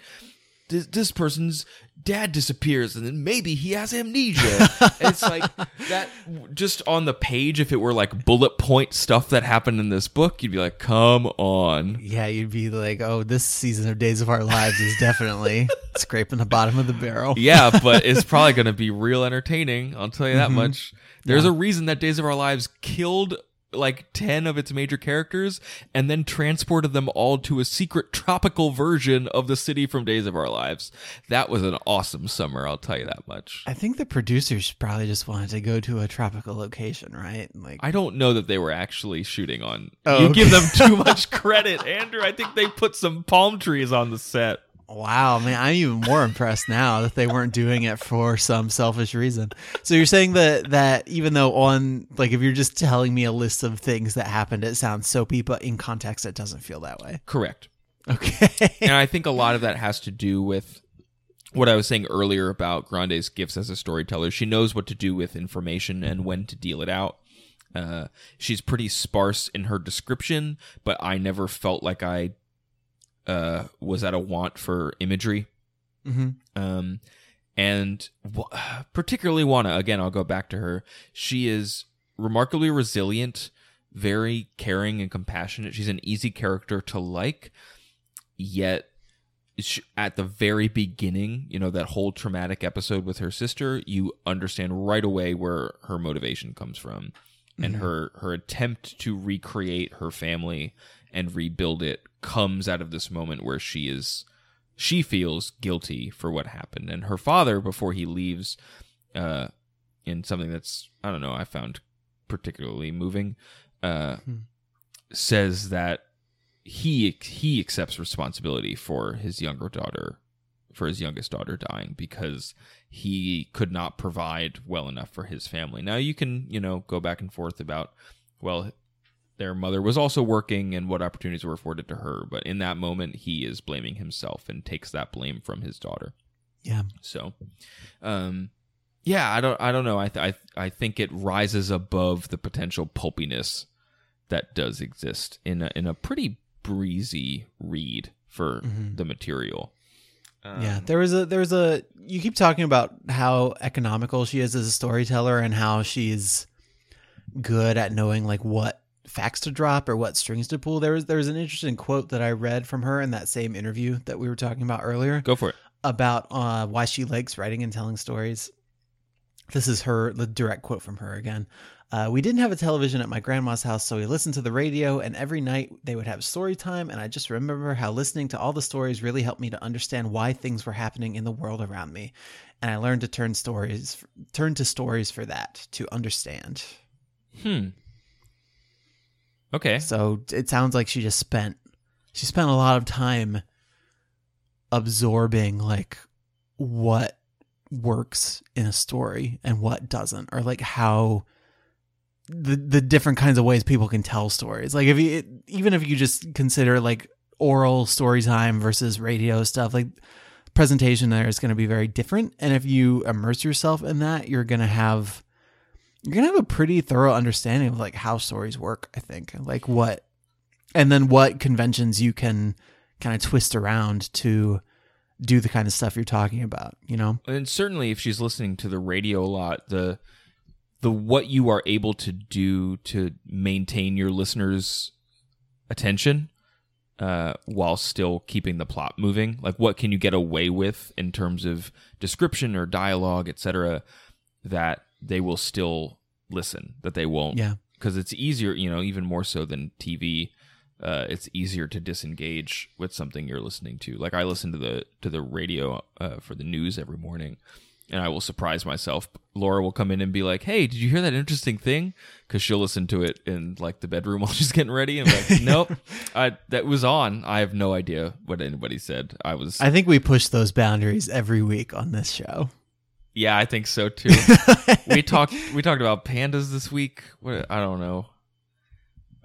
this, this person's dad disappears, and then maybe he has amnesia. It's like that just on the page. If it were like bullet point stuff that happened in this book, you'd be like, come on. Yeah, you'd be like, oh, this season of Days of Our Lives is definitely scraping the bottom of the barrel. Yeah, but it's probably going to be real entertaining. I'll tell you that mm-hmm. much. There's a reason that Days of Our Lives killed like 10 of its major characters and then transported them all to a secret tropical version of the city from Days of Our Lives. That was an awesome summer, I'll tell you that much. I think the producers probably just wanted to go to a tropical location, right? Like, I don't know that they were actually shooting on. Oh, you okay. give them too much credit, Andrew. I think they put some palm trees on the set. Wow, man, I'm even more impressed now that they weren't doing it for some selfish reason. So you're saying that that even though on like if you're just telling me a list of things that happened, it sounds soapy, but in context, it doesn't feel that way. Correct. Okay. and I think a lot of that has to do with what I was saying earlier about Grande's gifts as a storyteller. She knows what to do with information and when to deal it out. Uh, she's pretty sparse in her description, but I never felt like I uh, was at a want for imagery. hmm Um, and w- particularly Juana, again, I'll go back to her. She is remarkably resilient, very caring and compassionate. She's an easy character to like, yet at the very beginning, you know, that whole traumatic episode with her sister, you understand right away where her motivation comes from. And her her attempt to recreate her family and rebuild it comes out of this moment where she is she feels guilty for what happened and her father before he leaves uh in something that's i don't know i found particularly moving uh Hmm. says that he he accepts responsibility for his younger daughter for his youngest daughter dying because he could not provide well enough for his family now you can you know go back and forth about well their mother was also working and what opportunities were afforded to her but in that moment he is blaming himself and takes that blame from his daughter Yeah. so um yeah i don't i don't know i th- i i think it rises above the potential pulpiness that does exist in a, in a pretty breezy read for Mhm. the material um, yeah, there was a there was a you keep talking about how economical she is as a storyteller and how she's good at knowing like what facts to drop or what strings to pull. There was there was an interesting quote that I read from her in that same interview that we were talking about earlier go for it about uh, why she likes writing and telling stories. This is her the direct quote from her again. Uh, we didn't have a television at my grandma's house, so we listened to the radio, and every night they would have story time. And I just remember how listening to all the stories really helped me to understand why things were happening in the world around me. And I learned to turn stories, turn to stories for that to understand. hmm okay So it sounds like she just spent she spent a lot of time absorbing like what works in a story and what doesn't or like how the the different kinds of ways people can tell stories. Like if you even if you just consider like oral story time versus radio stuff, like presentation there is going to be very different and if you immerse yourself in that, you're going to have you're gonna have a pretty thorough understanding of like how stories work i think like what and then what conventions you can kind of twist around to do the kind of stuff you're talking about you know? And certainly if she's listening to the radio a lot the the what you are able to do to maintain your listeners attention uh, while still keeping the plot moving like what can you get away with in terms of description or dialogue etc that they will still listen that they won't yeah because it's easier, you know, even more so than TV. Uh, it's easier to disengage with something you're listening to. Like I listen to the to the radio uh, for the news every morning, and I will surprise myself. Laura will come in and be like, "Hey, did you hear that interesting thing?" Because she'll listen to it in like the bedroom while she's getting ready, and like, "Nope, I, that was on. I have no idea what anybody said. I was, i think we push those boundaries every week on this show yeah, I think so too." we talked we talked about pandas this week. What I don't know.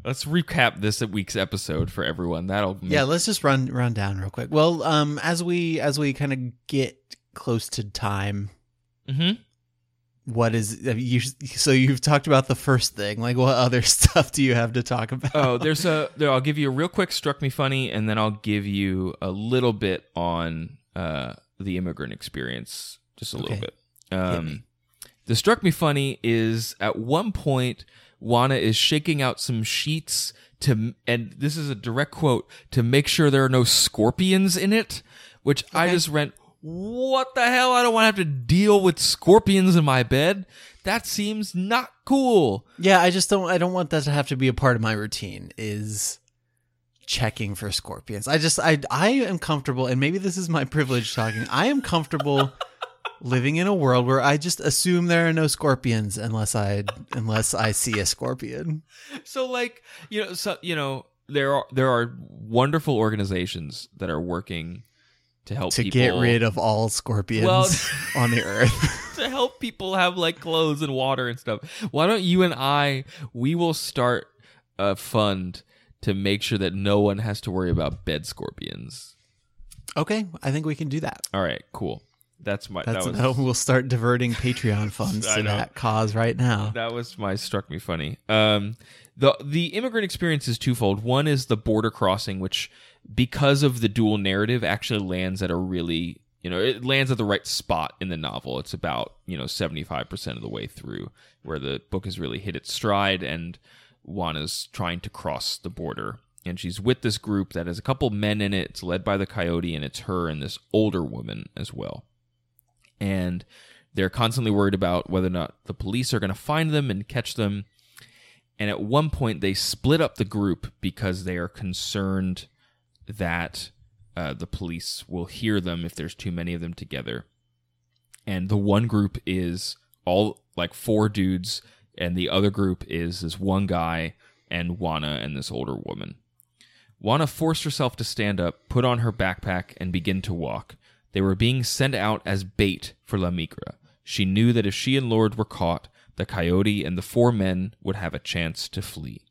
Let's recap this week's episode for everyone. That'll make, yeah let's just run run down real quick well um as we as we kind of get close to time hmm what is you so you've talked about the first thing like what other stuff do you have to talk about Oh, there's a there. I'll give you a real quick struck me funny, and then I'll give you a little bit on uh, the immigrant experience, just a little bit. Um, the struck me funny is at one point Juana is shaking out some sheets to, and this is a direct quote to make sure there are no scorpions in it, which I just went, what the hell? I don't want to have to deal with scorpions in my bed. That seems not cool. Yeah, I just don't I don't want that to have to be a part of my routine is checking for scorpions. I just I I am comfortable and maybe this is my privilege talking. I am comfortable living in a world where I just assume there are no scorpions unless I unless I see a scorpion. so like you know so you know there are there are wonderful organizations that are working to help To people get rid of all scorpions Well- on the earth. to help people have like clothes and water and stuff why don't you and i we will start a fund to make sure that no one has to worry about bed scorpions okay, I think we can do that. all right cool that's my That's that was how we'll start diverting Patreon funds to know. that cause right now. that was my struck me funny. Um, the the immigrant experience is twofold. One is the border crossing, which because of the dual narrative, actually lands at a really you know it lands at the right spot in the novel. It's about you know seventy five percent of the way through where the book has really hit its stride and Juana's trying to cross the border. And she's with this group that has a couple men in it. It's led by the coyote, and it's her and this older woman as well. And they're constantly worried about whether or not the police are going to find them and catch them. And at one point, they split up the group because they are concerned that uh, the police will hear them if there's too many of them together. And the one group is all like four dudes, and the other group is this one guy and Juana and this older woman. Juana forced herself to stand up, put on her backpack, and begin to walk. They were being sent out as bait for La Migra. She knew that if she and Lord were caught, the coyote and the four men would have a chance to flee.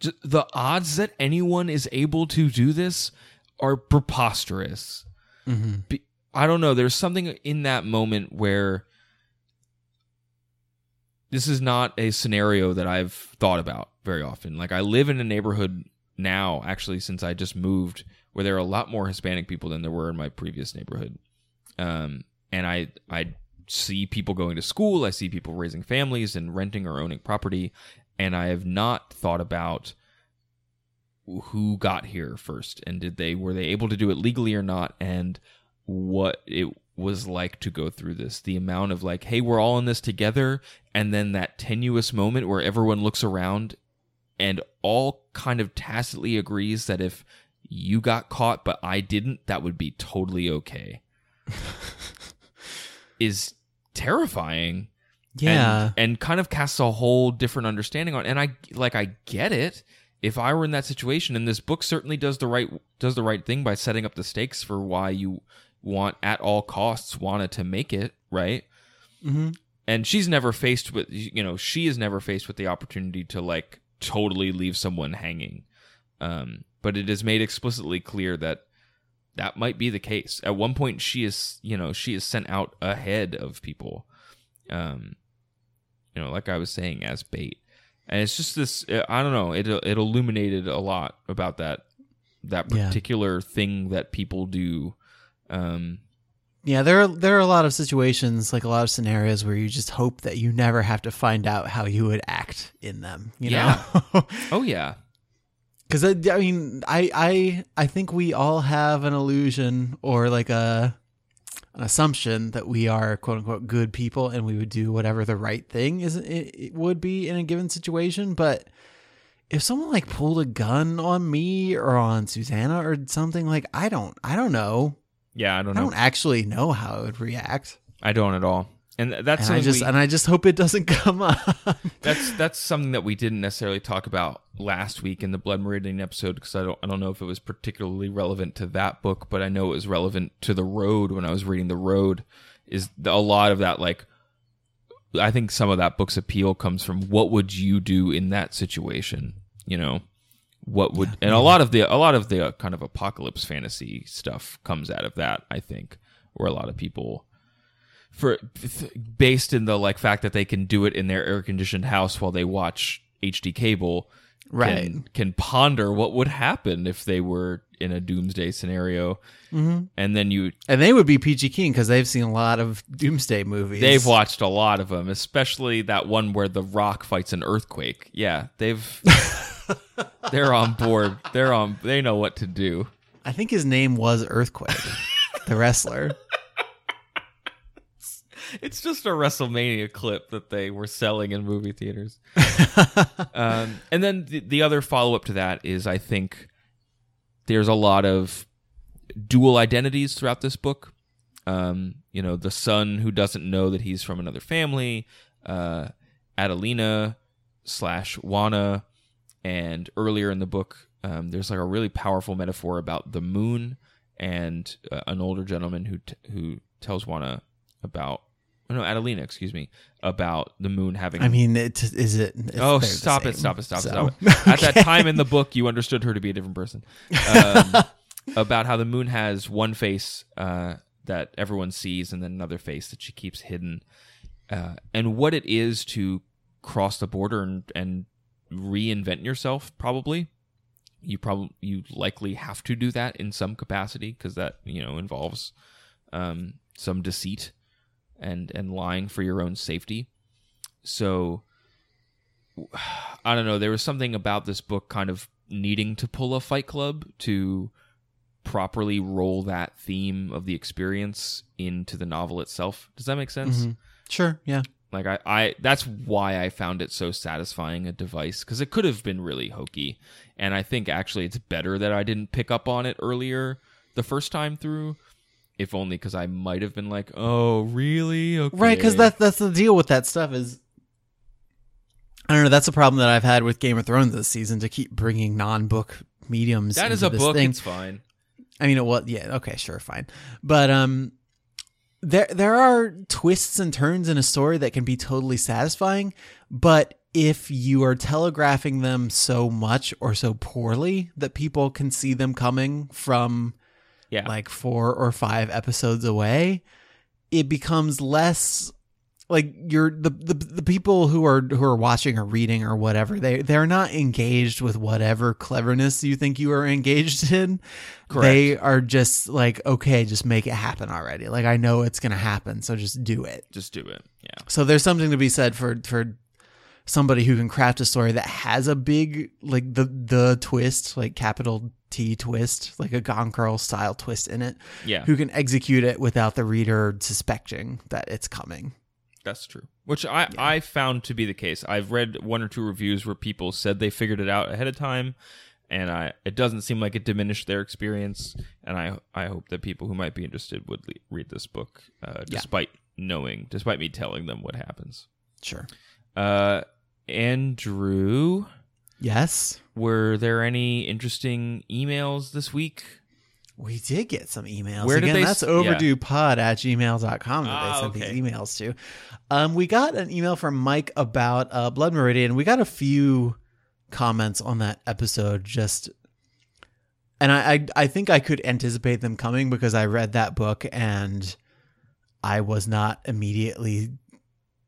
The odds that anyone is able to do this are preposterous. Mm-hmm. I don't know. There's something in that moment where this is not a scenario that I've thought about very often. Like I live in a neighborhood now, actually, since I just moved, where there are a lot more Hispanic people than there were in my previous neighborhood. Um, and I I see people going to school, I see people raising families and renting or owning property, and I have not thought about who got here first and did they were they able to do it legally or not and what it was like to go through this the amount of like hey we're all in this together and then that tenuous moment where everyone looks around and all kind of tacitly agrees that if you got caught but I didn't that would be totally okay. Is terrifying. Yeah. and, and kind of casts a whole different understanding on and i like i get it. If i were in that situation and this book certainly does the right does the right thing by setting up the stakes for why you want at all costs wanted to make it right? Mm-hmm. and she's never faced with you know she is never faced with the opportunity to like totally leave someone hanging um but it is made explicitly clear that that might be the case at one point she is you know she is sent out ahead of people um you know like i was saying as bait and it's just this i don't know it it illuminated a lot about that that Yeah. particular thing that people do um Yeah, there are there are a lot of situations, like a lot of scenarios where you just hope that you never have to find out how you would act in them. You Yeah. know, oh yeah because I, I mean, I I I think we all have an illusion or like a an assumption that we are quote unquote good people and we would do whatever the right thing is it, it would be in a given situation. But if someone like pulled a gun on me or on Susanna or something, like I don't I don't know. yeah i don't know I don't actually know how I would react. i don't at all and that's and I just we- and I just hope it doesn't come up. that's that's something that we didn't necessarily talk about last week in the Blood Meridian episode because I don't I don't know if it was particularly relevant to that book, but I know it was relevant to the Road when I was reading the Road. Is the, a lot of that like I think some of that book's appeal comes from what would you do in that situation, you know? What would and a lot of the a lot of the uh, kind of apocalypse fantasy stuff comes out of that, I think, where a lot of people for based in the like fact that they can do it in their air conditioned house while they watch HD cable, Right. Can, can ponder what would happen if they were in a doomsday scenario, Mm-hmm. and then you and they would be PG King because they've seen a lot of Doomsday movies. they've watched a lot of them, especially that one where the Rock fights an earthquake. Yeah, they've they're on board. They're on. They know what to do. I think his name was Earthquake, the wrestler. It's just a WrestleMania clip that they were selling in movie theaters. um, and then the, the other follow up to that is I think there's a lot of dual identities throughout this book. Um, you know, the son who doesn't know that he's from another family, uh, Adelina slash Juana, and earlier in the book, um, there's like a really powerful metaphor about the moon and uh, an older gentleman who t- who tells Juana about no Adelina, excuse me, about the moon having I mean, it, is it? it's- Oh, stop it! Stop it! Stop so- it! Stop it! At that time in the book, you understood her to be a different person. Um, about how the moon has one face uh, that everyone sees, and then another face that she keeps hidden, uh, and what it is to cross the border and, and reinvent yourself, probably. you probably you likely have to do that in some capacity because that you know involves um, some deceit and and lying for your own safety. So I don't know. There was something about this book kind of needing to pull a Fight Club to properly roll that theme of the experience into the novel itself. Does that make sense? Mhm. Sure. Yeah. Like I, I that's why I found it so satisfying a device because it could have been really hokey, and I think actually it's better that I didn't pick up on it earlier the first time through, if only because I might have been like, oh really, okay. Right, because that that's the deal with that stuff is. I don't know. That's a problem that I've had with Game of Thrones this season to keep bringing non-book mediums. that is a this book. Thing. It's fine. I mean, it well, yeah, okay, sure, fine, but um, there there are twists and turns in a story that can be totally satisfying, but if you are telegraphing them so much or so poorly that people can see them coming from Yeah, like four or five episodes away, it becomes less like you're the, the the people who are who are watching or reading or whatever they they're not engaged with whatever cleverness you think you are engaged in. Correct. they are just like okay just make it happen already. Like i know it's gonna happen so just do it. Just do it. Yeah, so there's something to be said for for somebody who can craft a story that has a big like the the twist like capital T twist like a Gone Girl style twist in it yeah, who can execute it without the reader suspecting that it's coming. that's true. Which I I found to be the case. I've read one or two reviews where people said they figured it out ahead of time, and I it doesn't seem like it diminished their experience. And I I hope that people who might be interested would le- read this book, uh, despite knowing, despite me telling them what happens. Sure. Uh, Andrew, Yes, were there any interesting emails this week? we did get some emails. Where did Again, they that's s- overduepod at gmail.com that Ah, they sent okay. these emails to. Um, we got an email from Mike about uh, Blood Meridian. We got a few comments on that episode just and I, I I think I could anticipate them coming because I read that book and I was not immediately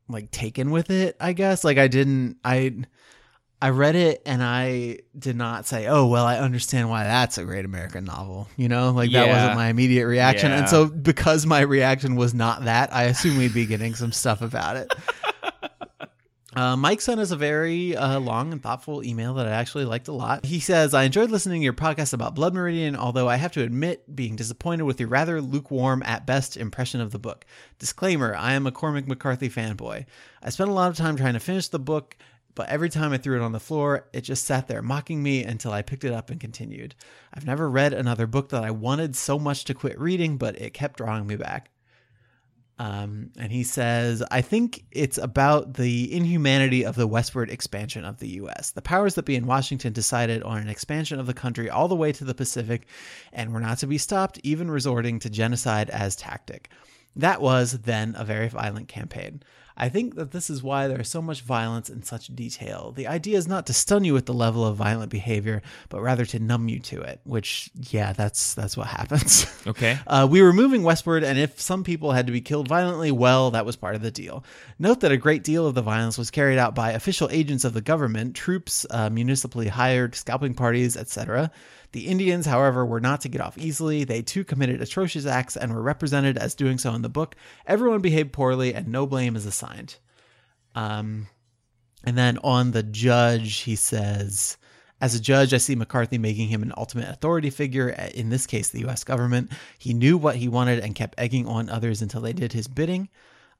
like taken with it, I guess. Like I didn't I I read it and I did not say, "Oh, well, I understand why that's a great American novel." You know, like that wasn't my immediate reaction. Yeah. And so because my reaction was not that, I assume we'd be getting some stuff about it. Uh, Mike sent us a very uh, long and thoughtful email that I actually liked a lot. He says, I enjoyed listening to your podcast about Blood Meridian, although I have to admit being disappointed with your rather lukewarm at best impression of the book. Disclaimer I am a Cormac McCarthy fanboy. I spent a lot of time trying to finish the book, but every time I threw it on the floor, it just sat there mocking me until I picked it up and continued. I've never read another book that I wanted so much to quit reading, but it kept drawing me back. Um, and he says, I think it's about the inhumanity of the westward expansion of the U.S. The powers that be in Washington decided on an expansion of the country all the way to the Pacific and were not to be stopped, even resorting to genocide as tactic. That was then a very violent campaign. I think that this is why there is so much violence in such detail. The idea is not to stun you with the level of violent behavior, but rather to numb you to it. Which, yeah, that's that's what happens. Okay. Uh, we were moving westward, and if some people had to be killed violently, well, that was part of the deal. Note that a great deal of the violence was carried out by official agents of the government, troops, uh, municipally hired, scalping parties, etc. The Indians, however, were not to get off easily. They too committed atrocious acts and were represented as doing so in the book. Everyone behaved poorly, and no blame is assigned. Um, and then on the judge, he says, as a judge, I see McCarthy making him an ultimate authority figure, in this case, the US government. He knew what he wanted and kept egging on others until they did his bidding.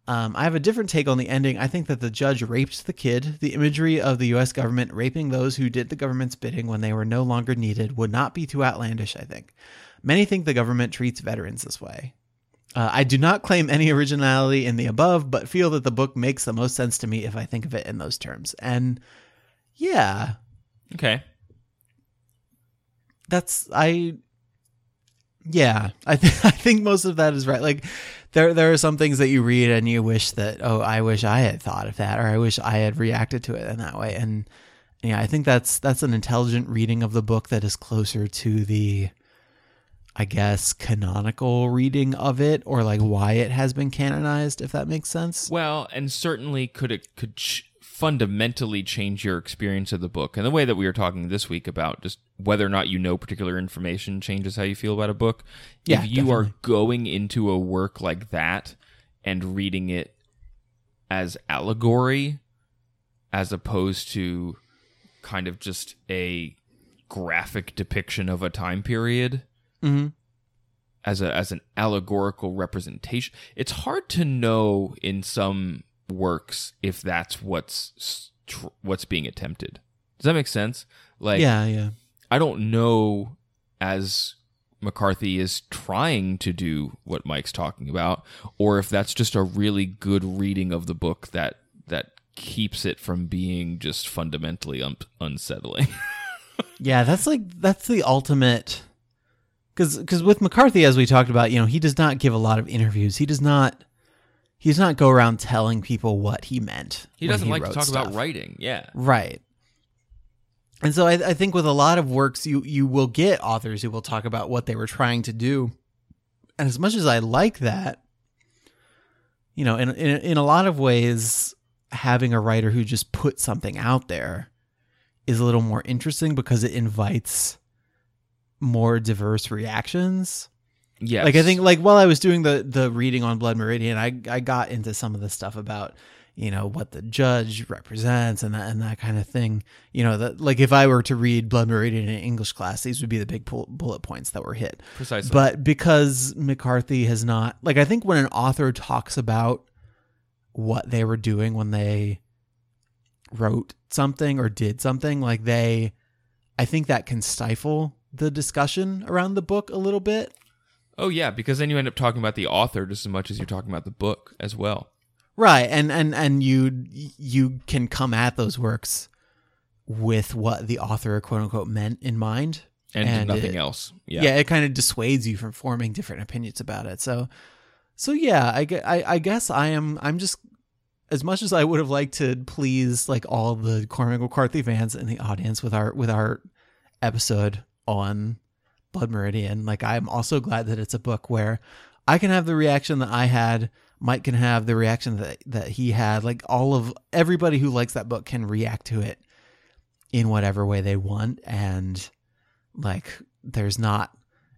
Um, I have a different take on the ending. I think that the judge raped the kid. The imagery of the US government raping those who did the government's bidding when they were no longer needed would not be too outlandish, I think. Many think the government treats veterans this way. Uh, I do not claim any originality in the above, but feel that the book makes the most sense to me if I think of it in those terms. And yeah, Okay. that's I yeah, I think I think most of that is right. Like there there are some things that you read and you wish that oh, I wish I had thought of that or I wish I had reacted to it in that way. And yeah, I think that's that's an intelligent reading of the book that is closer to the I guess canonical reading of it or like why it has been canonized if that makes sense. Well, and certainly could it could sh- fundamentally change your experience of the book. And the way that we were talking this week about just whether or not you know particular information changes how you feel about a book. Yeah, if you are going into a work like that and reading it as allegory as opposed to kind of just a graphic depiction of a time period Mm-hmm. as a as an allegorical representation it's hard to know in some works if that's what's tr- what's being attempted does that make sense like yeah, yeah. i don't know as mccarthy is trying to do what mike's talking about or if that's just a really good reading of the book that that keeps it from being just fundamentally un- unsettling Yeah, that's like that's the ultimate cuz cuz with McCarthy as we talked about, you know, he does not give a lot of interviews. He does not he does not go around telling people what he meant. he doesn't like to talk about writing yeah Right. And so I, I think with a lot of works, you you will get authors who will talk about what they were trying to do, and as much as I like that, you know, in in, in a lot of ways, having a writer who just puts something out there is a little more interesting because it invites more diverse reactions. Yeah Like I think like while I was doing the the reading on Blood Meridian, I I got into some of the stuff about you know what the judge represents and that and that kind of thing. You know that like if I were to read Blood Meridian in English class, these would be the big bullet points that were hit. precisely But because McCarthy has not like I think when an author talks about what they were doing when they wrote something or did something, like they I think that can stifle the discussion around the book a little bit. Oh yeah, because then you end up talking about the author just as much as you're talking about the book as well. Right, and and and you you can come at those works with what the author quote unquote meant in mind, And, nothing it- else. Yeah, Yeah. it kind of dissuades you from forming different opinions about it. So, so yeah, I, I I guess I am I'm just as much as I would have liked to please like all the Cormac McCarthy fans in the audience with our with our episode on Blood Meridian. Like I'm also glad that it's a book where I can have the reaction that I had. Mike can have the reaction that that he had. Like all of everybody who likes that book can react to it in whatever way they want, and like there's not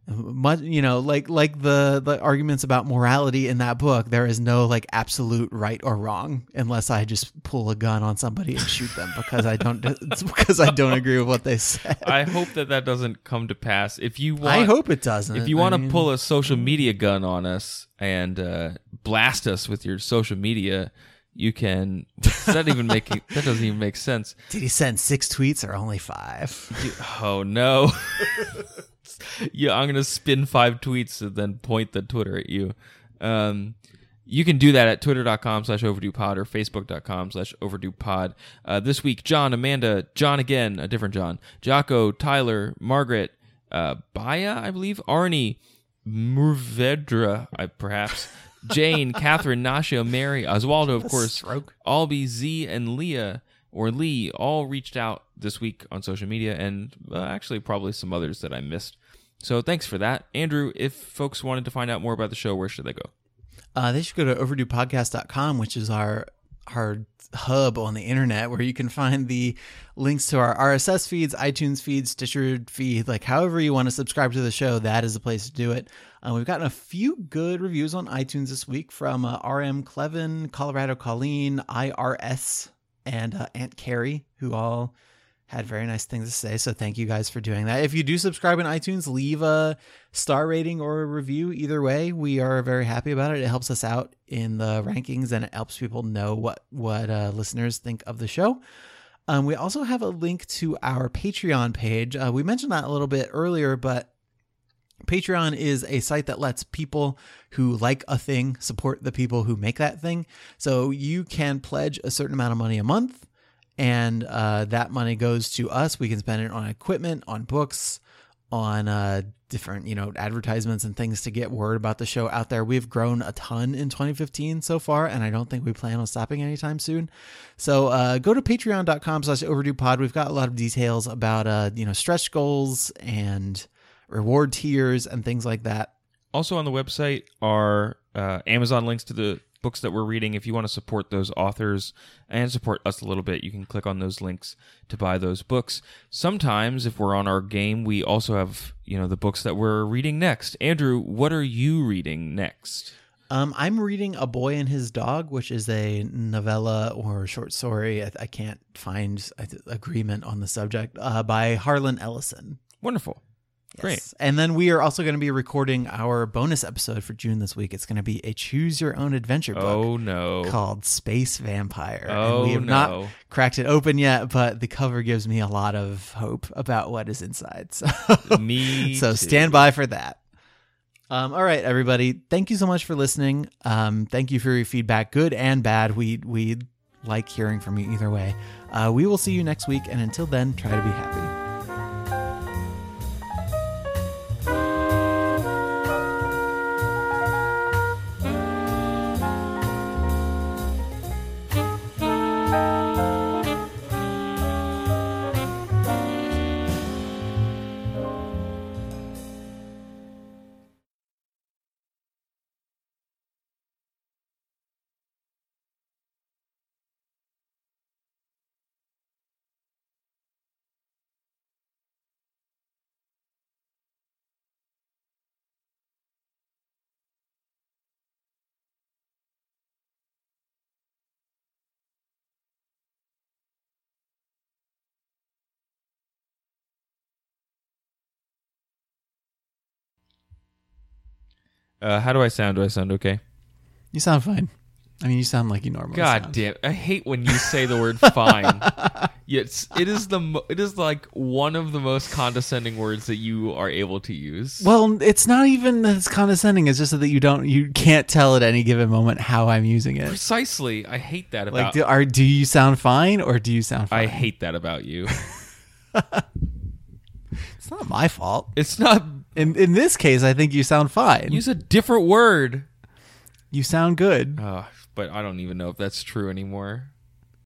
much you know like like the the arguments about morality in that book there is no like absolute right or wrong unless i just pull a gun on somebody and shoot them because i don't it's because i don't agree with what they said I hope that that doesn't come to pass. If you want, I hope it doesn't if you I want to mean, pull a social media gun on us and uh, blast us with your social media, you can. That even make that doesn't even make sense. did he send six tweets or only five Oh no. yeah, I'm gonna spin five tweets and then point the Twitter at you. Um, you can do that at twitter.com slash overdue pod or facebook.com slash overdue pod. Uh, this week, John, Amanda, John again, a different John, Jocko, Tyler, Margaret, uh, Baya, I believe, Arnie, Murvedra, I, perhaps, Jane, Catherine, Nasha, Mary, Oswaldo, of course, stroke. Albie, Z, and Leah or Lee all reached out this week on social media, and uh, actually probably some others that I missed. So thanks for that, Andrew. If folks wanted to find out more about the show, where should they go? uh, they should go to overduepodcast.com, which is our our hub on the internet where you can find the links to our RSS feeds, iTunes feeds, Stitcher feed, like however you want to subscribe to the show, that is the place to do it. Uh, we've gotten a few good reviews on iTunes this week from uh, RM Clevin, Colorado Colleen, IRS, and uh, Aunt Carrie, who all had very nice things to say. So thank you guys for doing that. If you do subscribe in iTunes, leave a star rating or a review. Either way, we are very happy about it. It helps us out in the rankings and it helps people know what what uh, listeners think of the show. Um, we also have a link to our Patreon page. Uh, we mentioned that a little bit earlier, but Patreon is a site that lets people who like a thing support the people who make that thing. So you can pledge a certain amount of money a month, and uh, that money goes to us. We can spend it on equipment, on books, on uh, different you know advertisements and things to get word about the show out there. We've grown a ton in 2015 so far, and I don't think we plan on stopping anytime soon. So uh, go to patreon.com slash overdue pod. We've got a lot of details about uh, you know stretch goals and reward tiers and things like that. Also on the website are uh, Amazon links to the books that we're reading. If you want to support those authors and support us a little bit, you can click on those links to buy those books. Sometimes, if we're on our game, we also have you know the books that we're reading next. Andrew, what are you reading next? Um, I'm reading A Boy and His Dog, which is a novella or short story. I, I can't find agreement on the subject uh, by Harlan Ellison. Wonderful. Great. And then we are also going to be recording our bonus episode for June this week. It's going to be a choose your own adventure book Oh no. called Space Vampire. Oh, and we have no. not cracked it open yet, but the cover gives me a lot of hope about what is inside. So, Me so too. stand by for that. Um, all right, everybody. Thank you so much for listening. Um, thank you for your feedback, good and bad. We we like hearing from you either way. Uh, we will see you next week, and until then, try to be happy. Uh, how do I sound? Do I sound okay? You sound fine. I mean, you sound like you normally. God sound. damn! I hate when you say the word "fine." It's it is the mo- it is like one of the most condescending words that you are able to use. Well, it's not even that it's condescending. It's just that you don't, you can't tell at any given moment how I'm using it. Precisely, I hate that Like, about. do, are do you sound fine or do you sound fine? I hate that about you. It's not my fault. It's not. In in this case, I think you sound fine. Use a different word. you sound good. Uh, but I don't even know if that's true anymore.